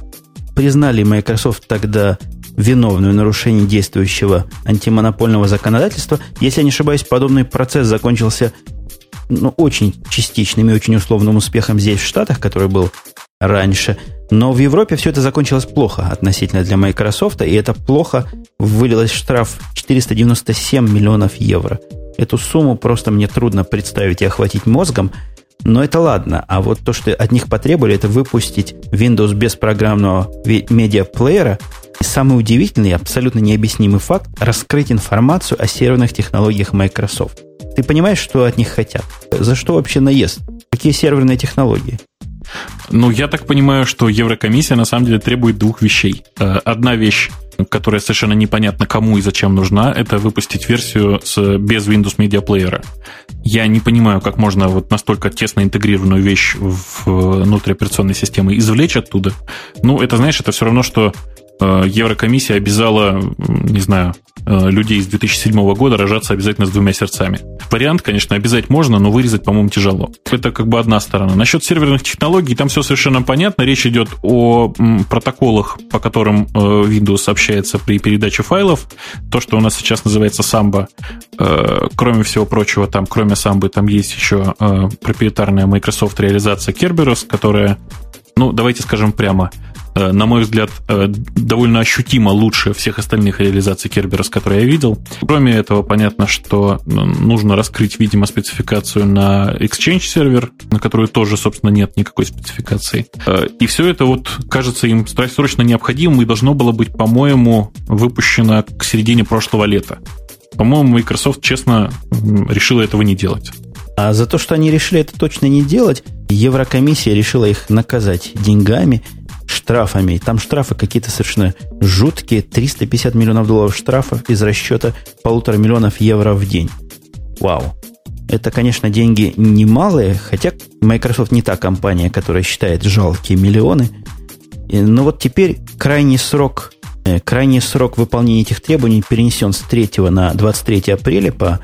Признали Microsoft тогда виновную в нарушении действующего антимонопольного законодательства. Если я не ошибаюсь, подобный процесс закончился ну, очень частичным и очень условным успехом здесь, в Штатах, который был раньше. Но в Европе все это закончилось плохо относительно для Microsoft, и это плохо вылилось в штраф 497 миллионов евро. Эту сумму просто мне трудно представить и охватить мозгом, но это ладно. А вот то, что от них потребовали, это выпустить Windows без программного медиаплеера. И самый удивительный абсолютно необъяснимый факт – раскрыть информацию о серверных технологиях Microsoft. Ты понимаешь, что от них хотят? За что вообще наезд? Какие серверные технологии? Ну, я так понимаю, что Еврокомиссия на самом деле требует двух вещей. Э, одна вещь, которая совершенно непонятно кому и зачем нужна, это выпустить версию с, без Windows Media Player. Я не понимаю, как можно вот настолько тесно интегрированную вещь в внутри операционной системы извлечь оттуда. Ну, это, знаешь, это все равно, что Э, Еврокомиссия обязала, не знаю, э, людей с 2007 года рожаться обязательно с двумя сердцами. Вариант, конечно, обязать можно, но вырезать, по-моему, тяжело. Это как бы одна сторона. Насчет серверных технологий, там все совершенно понятно. Речь идет о протоколах, по которым э, Windows общается при передаче файлов. То, что у нас сейчас называется Samba. Кроме всего прочего, там, кроме Samba, там есть еще проприетарная Microsoft реализация Kerberos, которая ну, давайте скажем прямо, Э, на мой взгляд, э, довольно ощутимо лучше всех остальных реализаций Kerberos, которые я видел. Кроме этого, понятно, что нужно раскрыть, видимо, спецификацию на Exchange сервер, на которую тоже, собственно, нет никакой спецификации. Э, и все это вот кажется им срочно необходимым и должно было быть, по-моему, выпущено к середине прошлого лета. По-моему, Microsoft честно решила этого не делать. А за то, что они решили это точно не делать, Еврокомиссия решила их наказать деньгами – штрафами. Там штрафы какие-то совершенно жуткие. 350 миллионов долларов штрафов из расчета полутора миллионов евро в день. Вау. Это, конечно, деньги немалые, хотя Microsoft не та компания, которая считает жалкие миллионы. Но вот теперь крайний срок, э, крайний срок выполнения этих требований перенесен с 3 на 23 апреля по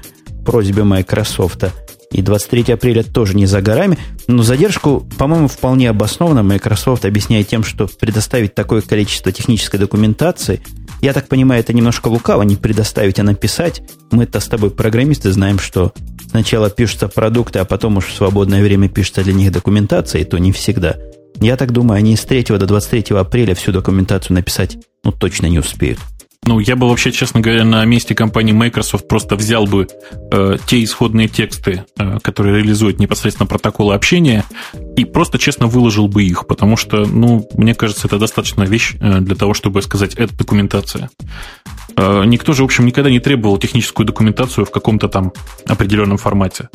просьбе Microsoft – и 23 апреля тоже не за горами. Но задержку, по-моему, вполне обоснованно Microsoft объясняет тем, что предоставить такое количество технической документации, я так понимаю, это немножко лукаво, не предоставить, а написать. Мы-то с тобой программисты знаем, что сначала пишутся продукты, а потом уж в свободное время пишется для них документация, и то не всегда. Я так думаю, они с 3 до 23 апреля всю документацию написать ну точно не успеют. Ну, я бы вообще, честно говоря, на месте компании Microsoft просто взял бы э, те исходные тексты, э, которые реализуют непосредственно протоколы общения, и просто честно выложил бы их, потому что, ну, мне кажется, это достаточная вещь э, для того, чтобы сказать, это документация. Э, никто же, в общем, никогда не требовал техническую документацию в каком-то там определенном формате.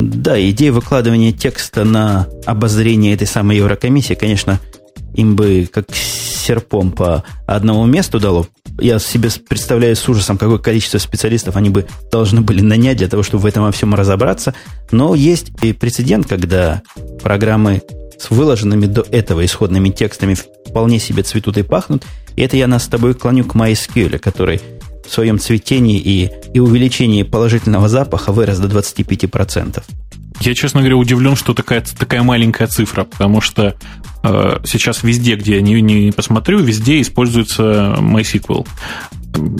Да, идея выкладывания текста на обозрение этой самой Еврокомиссии, конечно, им бы как серпом по одному месту дало. Я себе представляю с ужасом, какое количество специалистов они бы должны были нанять для того, чтобы в этом во всем разобраться. Но есть и прецедент, когда программы с выложенными до этого исходными текстами вполне себе цветут и пахнут. И это я нас с тобой клоню к MySQL, который в своем цветении и, и увеличении положительного запаха вырос до 25%. Я, честно говоря, удивлен, что такая, такая маленькая цифра, потому что э, сейчас везде, где я не, не посмотрю, везде используется MySQL.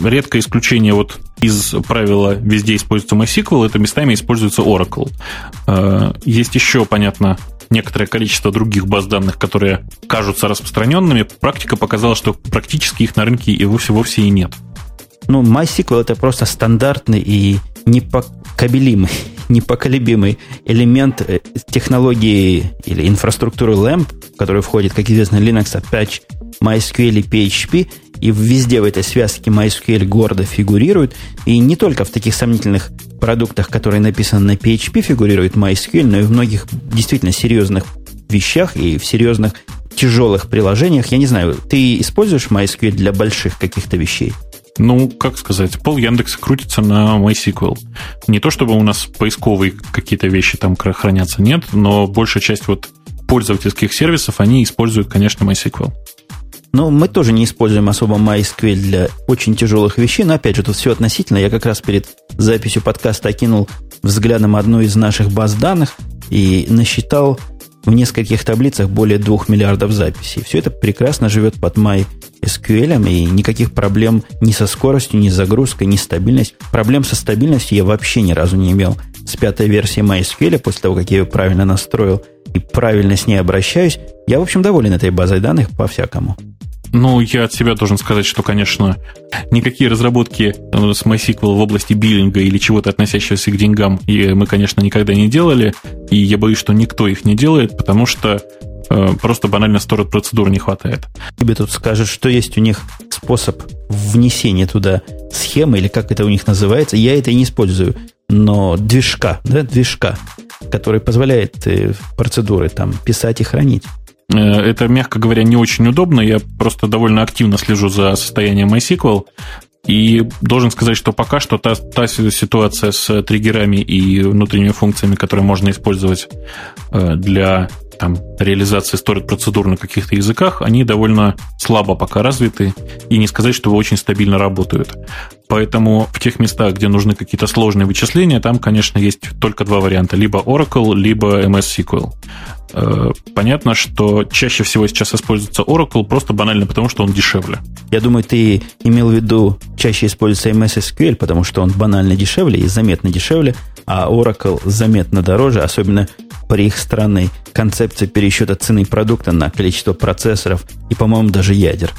Редкое исключение вот из правила «везде используется MySQL» это местами используется Oracle. Э, есть еще, понятно, некоторое количество других баз данных, которые кажутся распространенными. Практика показала, что практически их на рынке и вовсе-вовсе и нет. Ну, MySQL это просто стандартный и непокабелимый, непоколебимый элемент э, технологии или инфраструктуры LAMP, в которую входит, как известно, Linux, Apache, MySQL и PHP, и везде в этой связке MySQL гордо фигурирует, и не только в таких сомнительных продуктах, которые написаны на PHP, фигурирует MySQL, но и в многих действительно серьезных вещах и в серьезных тяжелых приложениях. Я не знаю, ты используешь MySQL для больших каких-то вещей? Ну, как сказать, пол Яндекса крутится на MySQL. Не то чтобы у нас поисковые какие-то вещи там хранятся, нет, но большая часть вот пользовательских сервисов, они используют, конечно, MySQL. Но мы тоже не используем особо MySQL для очень тяжелых вещей, но опять же, тут все относительно. Я как раз перед записью подкаста окинул взглядом одну из наших баз данных и насчитал в нескольких таблицах более 2 миллиардов записей. Все это прекрасно живет под MySQL, и никаких проблем ни со скоростью, ни с загрузкой, ни стабильностью. Проблем со стабильностью я вообще ни разу не имел с пятой версией MySQL, после того, как я ее правильно настроил и правильно с ней обращаюсь. Я, в общем, доволен этой базой данных по-всякому. Ну, я от себя должен сказать, что, конечно, никакие разработки э, с MySQL в области биллинга или чего-то относящегося к деньгам мы, конечно, никогда не делали, и я боюсь, что никто их не делает, потому что э, просто банально сторот процедур не хватает. Тебе тут скажут, что есть у них способ внесения туда схемы, или как это у них называется, я это не использую, но движка, да, движка, который позволяет э, процедуры там писать и хранить. Э, это, мягко говоря, не очень удобно. Я просто довольно активно слежу за состоянием MySQL. И должен сказать, что пока что та, та ситуация с триггерами и внутренними функциями, которые можно использовать э, для там, реализации сторит процедур на каких-то языках, они довольно слабо пока развиты, и не сказать, что очень стабильно работают. Поэтому в тех местах, где нужны какие-то сложные вычисления, там, конечно, есть только два варианта. Либо Oracle, либо MS SQL. Э, понятно, что чаще всего сейчас используется Oracle просто банально потому, что он дешевле. Я думаю, ты имел в виду чаще используется MS SQL, потому что он банально дешевле и заметно дешевле, а Oracle заметно дороже, особенно при их странной концепции пересчета цены продукта на количество процессоров и, по-моему, даже ядер.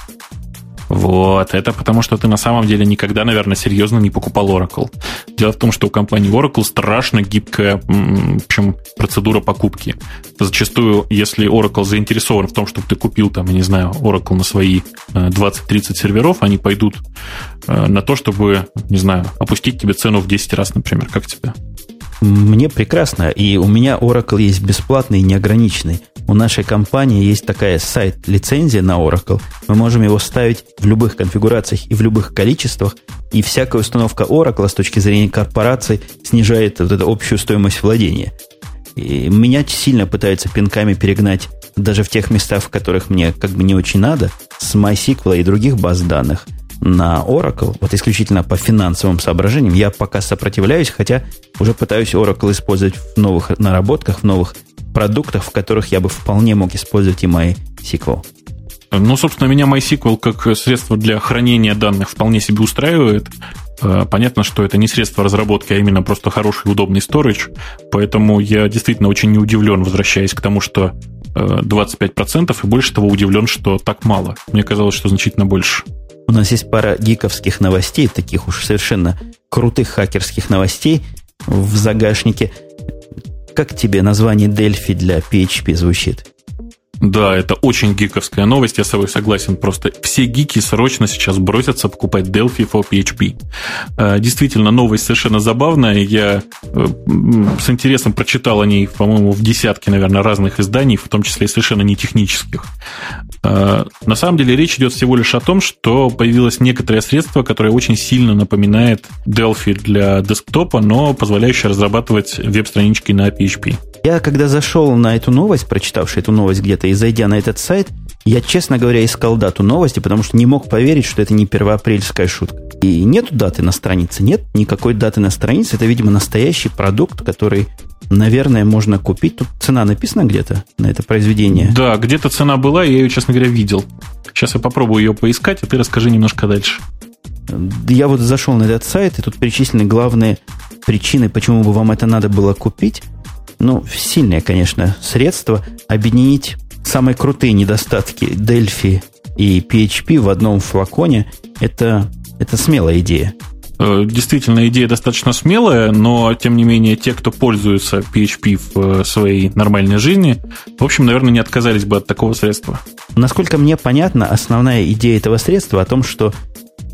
Вот, это потому, что ты на самом деле никогда, наверное, серьезно не покупал Oracle. Дело в том, что у компании Oracle страшно гибкая, общем, процедура покупки. Зачастую, если Oracle заинтересован в том, чтобы ты купил, там, я не знаю, Oracle на свои 20-30 э, серверов, они пойдут э, на то, чтобы, не знаю, опустить тебе цену в 10 раз, например. Как тебе? Мне прекрасно, и у меня Oracle есть бесплатный и неограниченный. У нашей компании есть такая сайт-лицензия на Oracle. Мы можем его ставить в любых конфигурациях и в любых количествах, и всякая установка Oracle с точки зрения корпораций снижает вот эту общую стоимость владения. И меня сильно пытаются пинками перегнать даже в тех местах, в которых мне как бы не очень надо, с MySQL и других баз данных – на Oracle, вот исключительно по финансовым соображениям, я пока сопротивляюсь, хотя уже пытаюсь Oracle использовать в новых наработках, в новых продуктах, в которых я бы вполне мог использовать и MySQL. Ну, собственно, меня MySQL как средство для хранения данных вполне себе устраивает. Э, понятно, что это не средство разработки, а именно просто хороший удобный storage. Поэтому я действительно очень не удивлен, возвращаясь к тому, что 25%, э, и больше того удивлен, что так мало. Мне казалось, что значительно больше. У нас есть пара гиковских новостей, таких уж совершенно крутых хакерских новостей в загашнике. Как тебе название Delphi для PHP звучит? Да, это очень гиковская новость, я с тобой согласен. Просто все гики срочно сейчас бросятся покупать Delphi for PHP. Э, действительно, новость совершенно забавная. Я э, с интересом прочитал о ней, по-моему, в десятке, наверное, разных изданий, в том числе и совершенно не технических. Э, на самом деле речь идет всего лишь о том, что появилось некоторое средство, которое очень сильно напоминает Delphi для десктопа, но позволяющее разрабатывать веб-странички на PHP. Я, когда зашел на эту новость, прочитавший эту новость где-то и зайдя на этот сайт, я, честно говоря, искал дату новости, потому что не мог поверить, что это не первоапрельская шутка. И нету даты на странице, нет никакой даты на странице. Это, видимо, настоящий продукт, который, наверное, можно купить. Тут цена написана где-то на это произведение. Да, где-то цена была, я ее, честно говоря, видел. Сейчас я попробую ее поискать, а ты расскажи немножко дальше. Я вот зашел на этот сайт, и тут перечислены главные причины, почему бы вам это надо было купить ну, сильное, конечно, средство объединить самые крутые недостатки Delphi и PHP в одном флаконе. Это, это смелая идея. Э, действительно, идея достаточно смелая, но, тем не менее, те, кто пользуется PHP в э, своей нормальной жизни, в общем, наверное, не отказались бы от такого средства. Насколько мне понятно, основная идея этого средства о том, что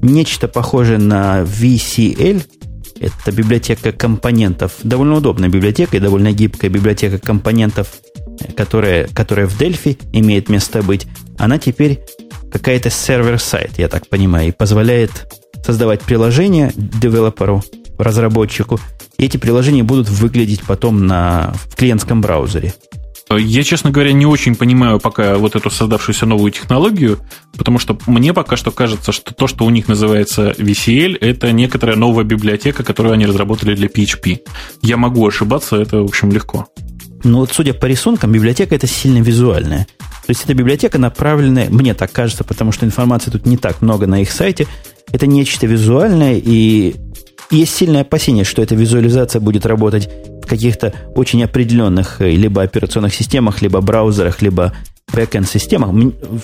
нечто похожее на VCL, это библиотека компонентов. Довольно удобная библиотека и довольно гибкая библиотека компонентов, которая, которая в Delphi имеет место быть. Она теперь какая-то сервер-сайт, я так понимаю, и позволяет создавать приложения девелоперу, разработчику. И эти приложения будут выглядеть потом на, в клиентском браузере. Я, честно говоря, не очень понимаю пока вот эту создавшуюся новую технологию, потому что мне пока что кажется, что то, что у них называется VCL, это некоторая новая библиотека, которую они разработали для PHP. Я могу ошибаться, это, в общем, легко. Ну вот, судя по рисункам, библиотека это сильно визуальная. То есть эта библиотека направленная, мне так кажется, потому что информации тут не так много на их сайте, это нечто визуальное, и есть сильное опасение, что эта визуализация будет работать каких-то очень определенных э, либо операционных системах, либо браузерах, либо backend системах.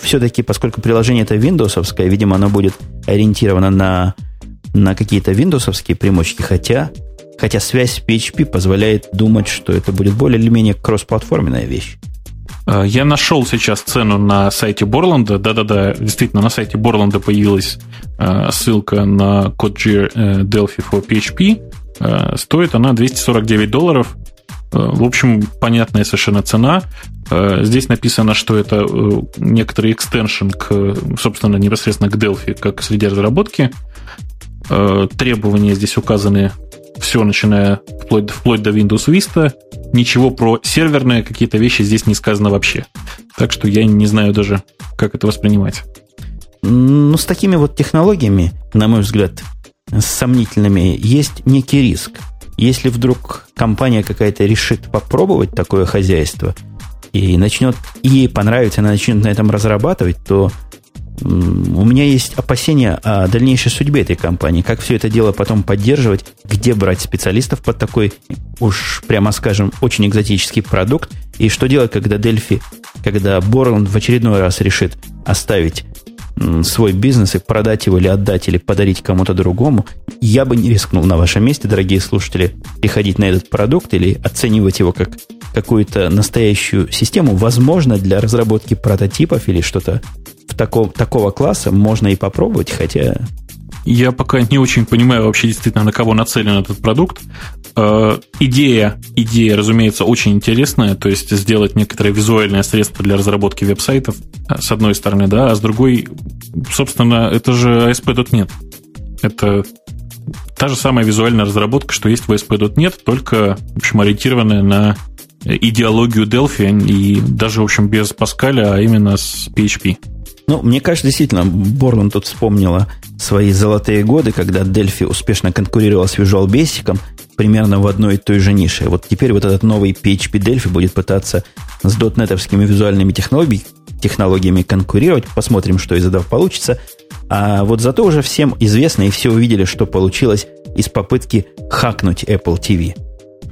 Все-таки, поскольку приложение это Windows, видимо, оно будет ориентировано на, на какие-то Windows примочки, хотя, хотя связь PHP позволяет думать, что это будет более или менее кроссплатформенная вещь. Э, я нашел сейчас цену на сайте Борланда. Да-да-да, действительно, на сайте Борланда появилась э, ссылка на Codejir Delphi for PHP. Э, стоит она 249 долларов. Э, в общем, понятная совершенно цена. Э, здесь написано, что это некоторый экстеншн к, собственно, непосредственно к Delphi, как среди разработки. Требования здесь указаны все, начиная вплоть, вплоть до Windows Vista. Ничего про серверные какие-то вещи здесь не сказано вообще. Так что я не знаю даже, как это воспринимать. Ну, с такими вот технологиями, на мой взгляд, сомнительными, есть некий риск. Если вдруг компания какая-то решит попробовать такое хозяйство и начнет, и ей понравится, она начнет на этом разрабатывать, то у меня есть опасения о дальнейшей судьбе этой компании. Как все это дело потом поддерживать, где брать специалистов под такой, уж прямо скажем, очень экзотический продукт, и что делать, когда Delphi, когда Борланд в очередной раз решит оставить свой бизнес и продать его или отдать, или подарить кому-то другому, я бы не рискнул на вашем месте, дорогие слушатели, приходить на этот продукт или оценивать его как какую-то настоящую систему. Возможно, для разработки прототипов или что-то в таком, такого класса можно и попробовать, хотя я пока не очень понимаю вообще действительно, на кого нацелен этот продукт. Э, идея, идея, разумеется, очень интересная, то есть сделать некоторое визуальное средство для разработки веб-сайтов, э, с одной стороны, да, а с другой, собственно, это же ASP.NET. Это та же самая визуальная разработка, что есть в ASP.NET, только, в общем, ориентированная на идеологию Delphi и даже, в общем, без Паскаля, а именно с PHP. Ну, мне кажется, действительно, Борланд тут вспомнила свои золотые годы, когда Delphi успешно конкурировал с Visual Basic примерно в одной и той же нише. Вот теперь вот этот новый PHP Delphi будет пытаться с дотнетовскими визуальными технологиями, технологиями конкурировать. Посмотрим, что из этого получится. А вот зато уже всем известно и все увидели, что получилось из попытки хакнуть Apple TV.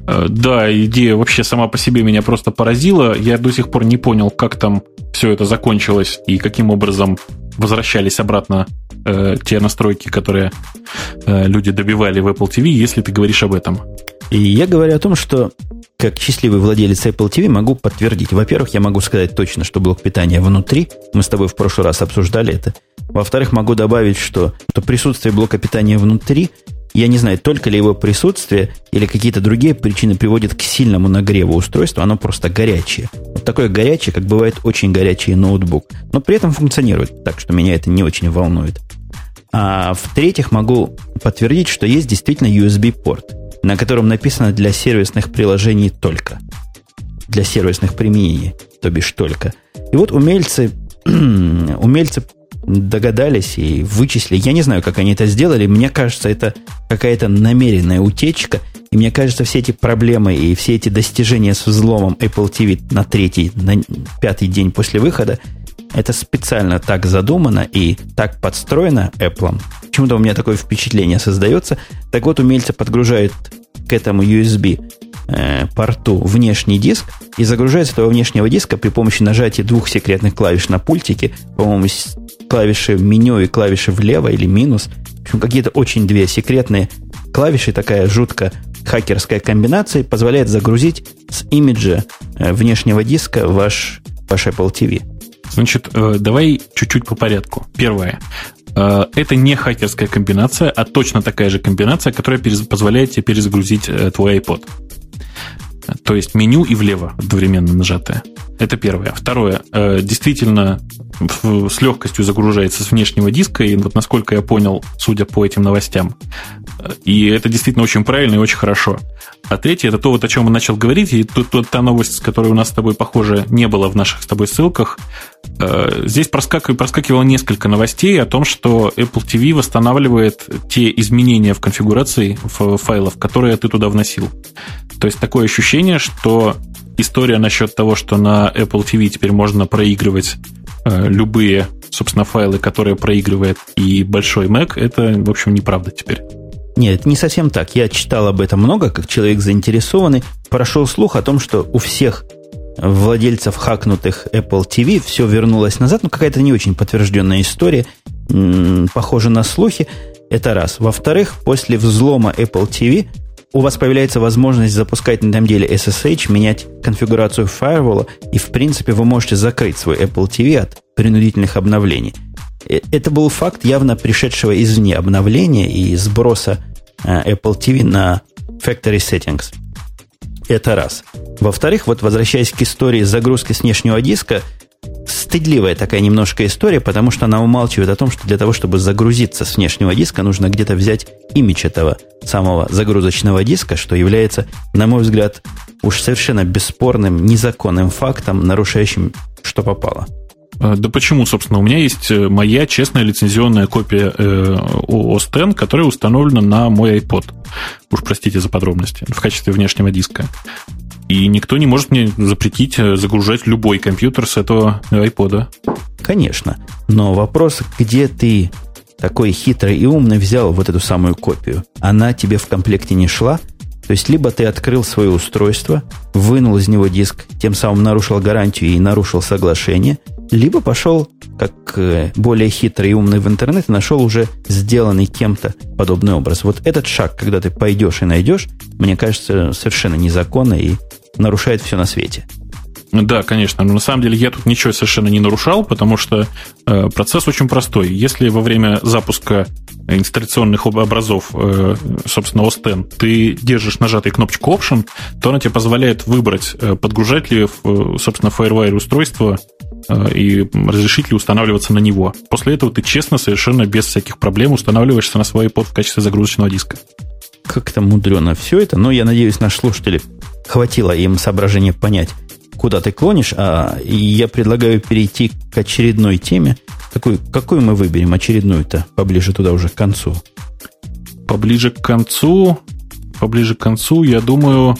Э, да, идея вообще сама по себе меня просто поразила. Я до сих пор не понял, как там все это закончилось и каким образом возвращались обратно э, те настройки, которые э, люди добивали в Apple TV, если ты говоришь об этом. И я говорю о том, что как счастливый владелец Apple TV могу подтвердить. Во-первых, я могу сказать точно, что блок питания внутри. Мы с тобой в прошлый раз обсуждали это. Во-вторых, могу добавить, что, что присутствие блока питания внутри, я не знаю, только ли его присутствие или какие-то другие причины приводят к сильному нагреву устройства, оно просто горячее. Вот такое горячее, как бывает очень горячий ноутбук. Но при этом функционирует так, что меня это не очень волнует. А в-третьих, могу подтвердить, что есть действительно USB-порт на котором написано для сервисных приложений только. Для сервисных применений, то бишь только. И вот умельцы, умельцы догадались и вычислили. Я не знаю, как они это сделали. Мне кажется, это какая-то намеренная утечка. И мне кажется, все эти проблемы и все эти достижения с взломом Apple TV на третий, на пятый день после выхода, это специально так задумано и так подстроено Apple. Почему-то у меня такое впечатление создается. Так вот, умельцы подгружают к этому USB э, порту внешний диск и загружают с этого внешнего диска при помощи нажатия двух секретных клавиш на пультике, по-моему, клавиши меню и клавиши влево или минус. В общем, какие-то очень две секретные клавиши, такая жутко хакерская комбинация позволяет загрузить с имиджа э, внешнего диска ваш, ваш Apple TV. Значит, э, давай чуть-чуть по порядку. Первое. Э, это не хакерская комбинация, а точно такая же комбинация, которая позволяет тебе перезагрузить э, твой iPod. То есть меню и влево одновременно нажатое. Это первое. Второе. Действительно, с легкостью загружается с внешнего диска, и вот насколько я понял, судя по этим новостям, и это действительно очень правильно и очень хорошо. А третье, это то, вот о чем он начал говорить, и тут, тут та новость, которая у нас с тобой, похоже, не было в наших с тобой ссылках. Э, здесь проскак... проскакивало несколько новостей о том, что Apple TV восстанавливает те изменения в конфигурации файлов, которые ты туда вносил. То есть такое ощущение, что история насчет того, что на Apple TV теперь можно проигрывать э, любые, собственно, файлы, которые проигрывает и большой Mac, это, в общем, неправда теперь. Нет, не совсем так. Я читал об этом много, как человек заинтересованный. Прошел слух о том, что у всех владельцев хакнутых Apple TV все вернулось назад. Ну, какая-то не очень подтвержденная история. Похоже на слухи. Это раз. Во-вторых, после взлома Apple TV у вас появляется возможность запускать на этом деле SSH, менять конфигурацию фаервола, и, в принципе, вы можете закрыть свой Apple TV от принудительных обновлений. Э, это был факт явно пришедшего извне обновления и сброса э, Apple TV на Factory Settings. Это раз. Во-вторых, вот возвращаясь к истории загрузки с внешнего диска, стыдливая такая немножко история, потому что она умалчивает о том, что для того, чтобы загрузиться с внешнего диска, нужно где-то взять имидж этого самого загрузочного диска, что является, на мой взгляд, уж совершенно бесспорным, незаконным фактом, нарушающим что попало. А, да почему, собственно? У меня есть э, моя честная лицензионная копия э, OS X, которая установлена на мой iPod. Уж простите за подробности. В качестве внешнего диска. И никто не может мне запретить э, загружать любой компьютер с этого iPod. Конечно. Но вопрос, где ты такой хитрый и умный взял вот эту самую копию? Она тебе в комплекте не шла? То есть, либо ты открыл свое устройство, вынул из него диск, тем самым нарушил гарантию и нарушил соглашение, либо пошел, как э, более хитрый и умный в интернет, и нашел уже сделанный кем-то подобный образ. Вот этот шаг, когда ты пойдешь и найдешь, мне кажется, совершенно незаконно и нарушает все на свете. Да, конечно. Но на самом деле я тут ничего совершенно не нарушал, потому что э, процесс очень простой. Если во время запуска инсталляционных образов, э, собственно, OS X, ты держишь нажатой кнопочку Option, то она тебе позволяет выбрать, э, подгружать ли, э, собственно, FireWire устройство э, и разрешить ли устанавливаться на него. После этого ты честно, совершенно без всяких проблем устанавливаешься на свой iPod в качестве загрузочного диска. Как-то мудрено все это, но я надеюсь, наши слушатели хватило им соображения понять, куда ты клонишь, а я предлагаю перейти к очередной теме. Какую, какую мы выберем очередную-то поближе туда уже к концу? Поближе к концу, поближе к концу, я думаю,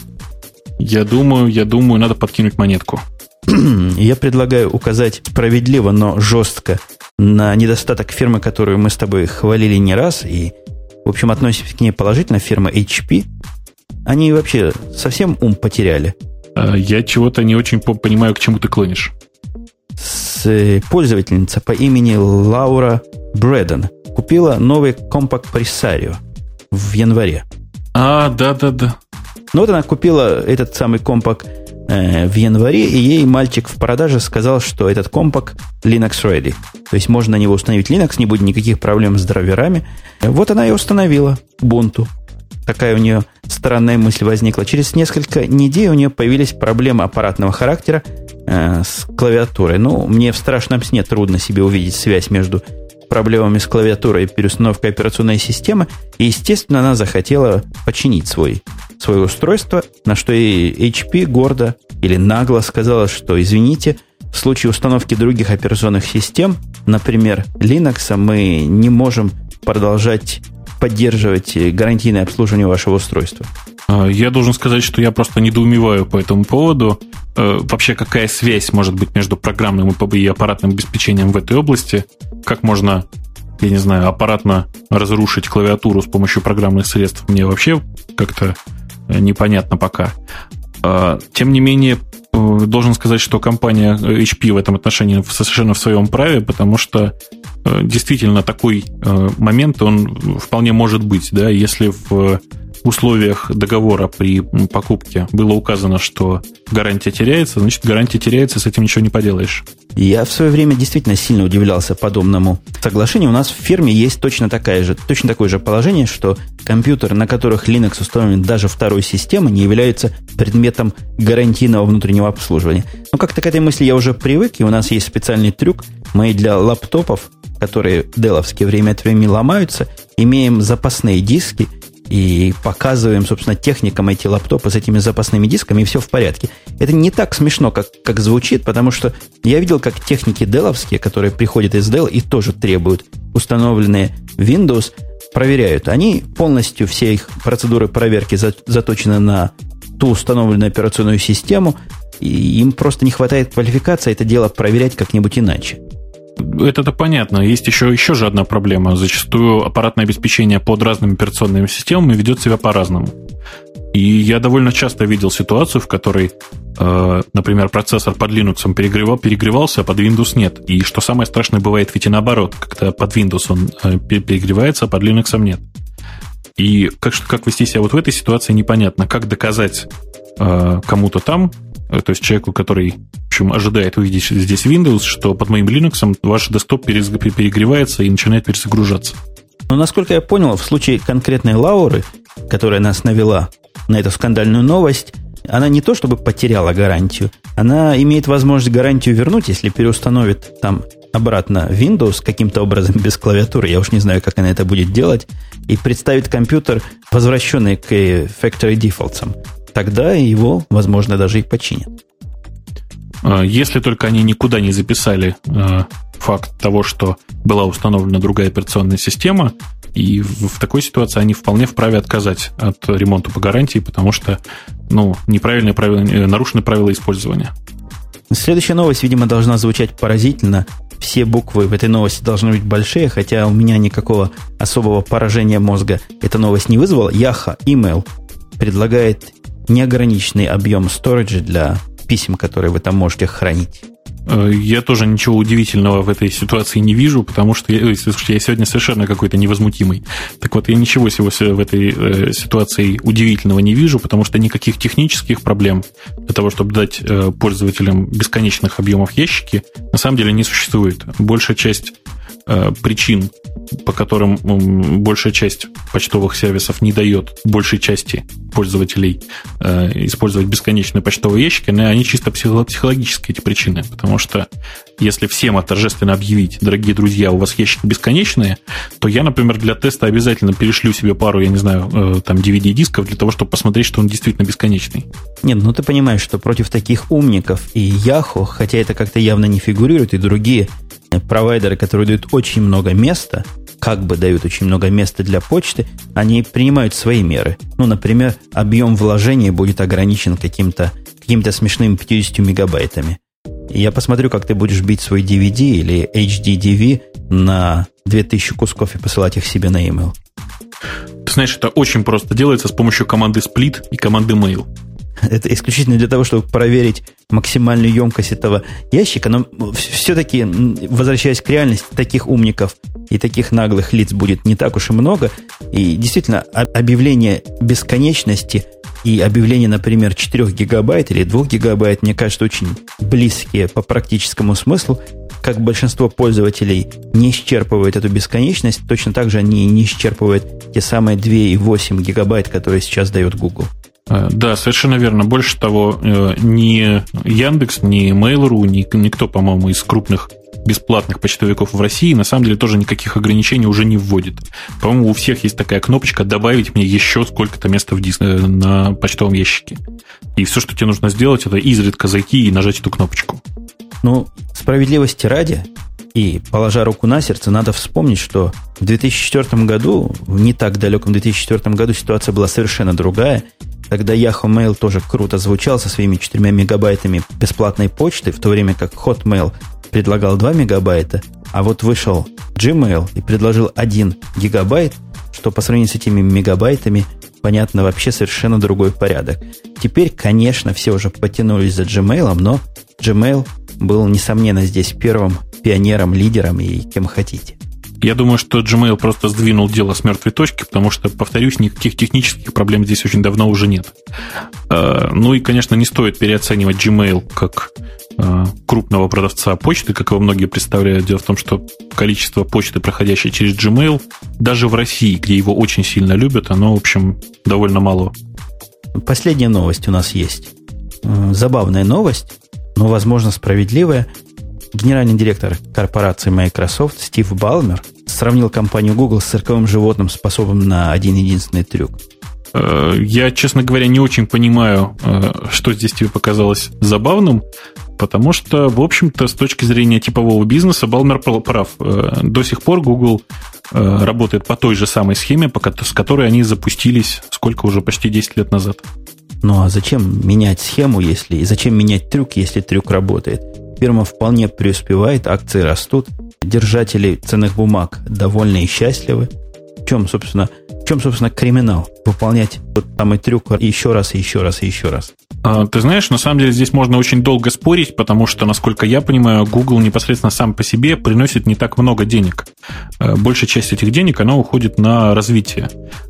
я думаю, я думаю, надо подкинуть монетку. Я предлагаю указать справедливо, но жестко на недостаток фирмы, которую мы с тобой хвалили не раз, и, в общем, относимся к ней положительно, фирма HP. Они вообще совсем ум потеряли. А, я чего-то не очень понимаю, к чему ты клонишь. С э, пользовательница по имени Лаура Брэдон купила новый компакт Presario в январе. А, да-да-да. Ну вот она купила этот самый компакт э, в январе, и ей мальчик в продаже сказал, что этот компакт Linux Ready. То есть можно на него установить Linux, не будет никаких проблем с драйверами. Вот она и установила Ubuntu. Такая у нее странная мысль возникла. Через несколько недель у нее появились проблемы аппаратного характера э, с клавиатурой. Ну, мне в страшном сне трудно себе увидеть связь между проблемами с клавиатурой и переустановкой операционной системы. И, естественно, она захотела починить свой, свое устройство, на что и HP гордо или нагло сказала, что, извините, в случае установки других операционных систем, например, Linux, мы не можем продолжать поддерживать гарантийное обслуживание вашего устройства? А, я должен сказать, что я просто недоумеваю по этому поводу. Э, вообще, какая связь может быть между программным и аппаратным обеспечением в этой области? Как можно, я не знаю, аппаратно разрушить клавиатуру с помощью программных средств? Мне вообще как-то непонятно пока. А, тем не менее, э, должен сказать, что компания HP в этом отношении совершенно в своем праве, потому что э, действительно такой э, момент, он вполне может быть, да, если в условиях договора при покупке было указано, что гарантия теряется, значит, гарантия теряется, с этим ничего не поделаешь. Я в свое время действительно сильно удивлялся подобному соглашению. У нас в фирме есть точно, такая же, точно такое же положение, что компьютеры, на которых Linux установлен даже второй системы, не являются предметом гарантийного внутреннего обслуживания. Но как-то к этой мысли я уже привык, и у нас есть специальный трюк. Мы для лаптопов, которые деловские время от времени ломаются, имеем запасные диски, и показываем, собственно, техникам эти лаптопы с этими запасными дисками, и все в порядке. Это не так смешно, как, как звучит, потому что я видел, как техники деловские, которые приходят из Dell и тоже требуют установленные Windows, проверяют. Они полностью, все их процедуры проверки заточены на ту установленную операционную систему, и им просто не хватает квалификации это дело проверять как-нибудь иначе. Это-то понятно. Есть еще, еще же одна проблема. Зачастую аппаратное обеспечение под разными операционными системами ведет себя по-разному. И я довольно часто видел ситуацию, в которой, э, например, процессор под Linux перегревал, перегревался, а под Windows нет. И что самое страшное, бывает ведь и наоборот, когда под Windows он э, перегревается, а под Linux нет. И как, как вести себя вот в этой ситуации непонятно. Как доказать э, кому-то там, то есть человеку, который в общем, ожидает увидеть здесь Windows, что под моим Linux ваш десктоп перегревается и начинает перезагружаться. Но, насколько я понял, в случае конкретной Лауры, которая нас навела на эту скандальную новость, она не то чтобы потеряла гарантию, она имеет возможность гарантию вернуть, если переустановит там обратно Windows каким-то образом без клавиатуры, я уж не знаю, как она это будет делать, и представит компьютер, возвращенный к factory defaults тогда его, возможно, даже и починят. А, если только они никуда не записали а, факт того, что была установлена другая операционная система, и в такой ситуации они вполне вправе отказать от ремонта по гарантии, потому что ну, неправильные правила, э, нарушены правила использования. Следующая новость, видимо, должна звучать поразительно. Все буквы в этой новости должны быть большие, хотя у меня никакого особого поражения мозга эта новость не вызвала. Яха Email предлагает неограниченный объем сториджа для писем, которые вы там можете хранить. Э, я тоже ничего удивительного в этой ситуации не вижу, потому что я, слушайте, я сегодня совершенно какой-то невозмутимый. Так вот, я ничего сегодня в этой э, ситуации удивительного не вижу, потому что никаких технических проблем для того, чтобы дать э, пользователям бесконечных объемов ящики, на самом деле не существует. Большая часть Э, причин, по которым большая часть почтовых сервисов не дает большей части пользователей э, использовать бесконечные почтовые ящики, они чисто психологические эти причины. Потому что если всем торжественно объявить, дорогие друзья, у вас ящики бесконечные, то я, например, для теста обязательно перешлю себе пару, я не знаю, э, там DVD-дисков для того, чтобы посмотреть, что он действительно бесконечный. Нет, ну ты понимаешь, что против таких умников и Yahoo, хотя это как-то явно не фигурирует, и другие провайдеры, которые дают очень много места, как бы дают очень много места для почты, они принимают свои меры. Ну, например, объем вложения будет ограничен каким-то каким смешным 50 мегабайтами. Я посмотрю, как ты будешь бить свой DVD или HDDV на 2000 кусков и посылать их себе на e-mail. знаешь, это очень просто делается с помощью команды split и команды mail. Это исключительно для того, чтобы проверить максимальную емкость этого ящика. Но все-таки, возвращаясь к реальности, таких умников и таких наглых лиц будет не так уж и много. И действительно, объявление бесконечности и объявление, например, 4 гигабайт или 2 гигабайт, мне кажется, очень близкие по практическому смыслу. Как большинство пользователей не исчерпывают эту бесконечность, точно так же они не исчерпывают те самые 2,8 гигабайт, которые сейчас дает Google. Э, да, совершенно верно. Больше того, э, ни Яндекс, ни Mail.ru, ни никто, по-моему, из крупных бесплатных почтовиков в России на самом деле тоже никаких ограничений уже не вводит. По-моему, у всех есть такая кнопочка «Добавить мне еще сколько-то места в диск, э, на почтовом ящике». И все, что тебе нужно сделать, это изредка зайти и нажать эту кнопочку. Ну, справедливости ради, и, положа руку на сердце, надо вспомнить, что в 2004 году, в не так далеком 2004 году ситуация была совершенно другая, Тогда Yahoo Mail тоже круто звучал со своими 4 мегабайтами бесплатной почты, в то время как Hotmail предлагал 2 мегабайта, а вот вышел Gmail и предложил 1 гигабайт, что по сравнению с этими мегабайтами, понятно, вообще совершенно другой порядок. Теперь, конечно, все уже потянулись за Gmail, но Gmail был, несомненно, здесь первым пионером, лидером и кем хотите. Я думаю, что Gmail просто сдвинул дело с мертвой точки, потому что, повторюсь, никаких технических проблем здесь очень давно уже нет. А, ну и, конечно, не стоит переоценивать Gmail как а, крупного продавца почты, как его многие представляют. Дело в том, что количество почты, проходящей через Gmail, даже в России, где его очень сильно любят, оно, в общем, довольно мало. Последняя новость у нас есть. Забавная новость, но, возможно, справедливая – Генеральный директор корпорации Microsoft Стив Балмер сравнил компанию Google с цирковым животным, способным на один единственный трюк. Э, я, честно говоря, не очень понимаю, э, что здесь тебе показалось забавным, потому что, в общем-то, с точки зрения типового бизнеса Балмер прав. Э, до сих пор Google работает по той же самой схеме, с которой они запустились сколько уже, почти 10 лет назад. Ну а зачем менять схему, если и зачем менять трюк, если трюк работает? Фирма вполне преуспевает, акции растут, держатели ценных бумаг довольны и счастливы. В чем, собственно, в чем, собственно, криминал? Выполнять тот самый трюк еще раз, еще раз, еще раз. А, ты знаешь, на самом деле здесь можно очень долго спорить, потому что, насколько я понимаю, Google непосредственно сам по себе приносит не так много денег. Э, большая часть этих денег, она уходит на развитие.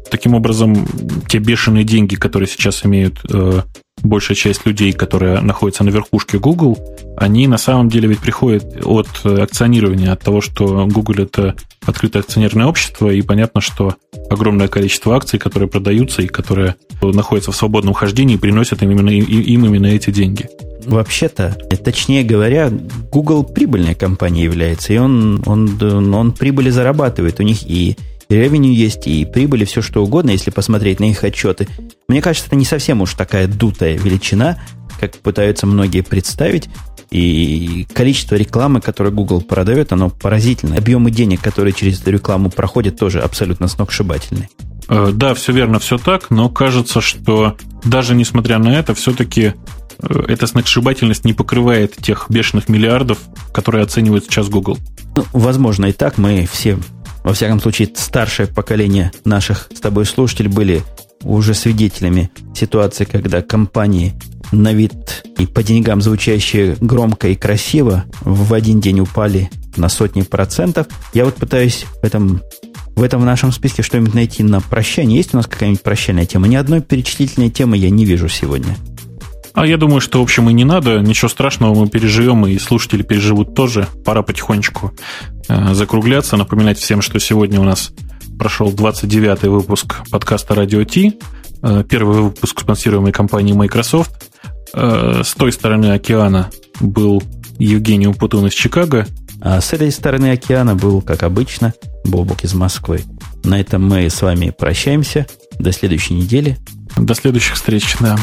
Таким образом, те бешеные деньги, которые сейчас имеют э, большая часть людей, которые находятся на верхушке Google, они на самом деле ведь приходят от акционирования, от того, что Google это открытое акционерное общество, и понятно, что огромное количество акций, которые продаются и которые находятся в свободном хождении, приносят им именно, им именно эти деньги. Вообще-то, точнее говоря, Google прибыльной компанией является, и он, он, он прибыли зарабатывает. У них и и ревеню есть, и прибыли, все что угодно, если посмотреть на их отчеты. Мне кажется, это не совсем уж такая дутая величина, как пытаются многие представить. И количество рекламы, которое Google продает, оно поразительно. Объемы денег, которые через эту рекламу проходят, тоже абсолютно сногсшибательные. Э, да, все верно, все так, но кажется, что даже несмотря на это, все-таки э, эта сногсшибательность не покрывает тех бешеных миллиардов, которые оценивает сейчас Google. Ну, возможно, и так. Мы все во всяком случае, старшее поколение наших с тобой слушателей были уже свидетелями ситуации, когда компании на вид и по деньгам звучащие громко и красиво в один день упали на сотни процентов. Я вот пытаюсь в этом, в этом нашем списке что-нибудь найти на прощание. Есть у нас какая-нибудь прощальная тема? Ни одной перечислительной темы я не вижу сегодня. А я думаю, что, в общем, и не надо. Ничего страшного мы переживем, и слушатели переживут тоже. Пора потихонечку э, закругляться. Напоминать всем, что сегодня у нас прошел 29-й выпуск подкаста «Радио Ти». Э, первый выпуск спонсируемой компанией Microsoft. Э, с той стороны океана был Евгений Упутун из Чикаго. А с этой стороны океана был, как обычно, Бобок из Москвы. На этом мы с вами прощаемся. До следующей недели. До следующих встреч, да.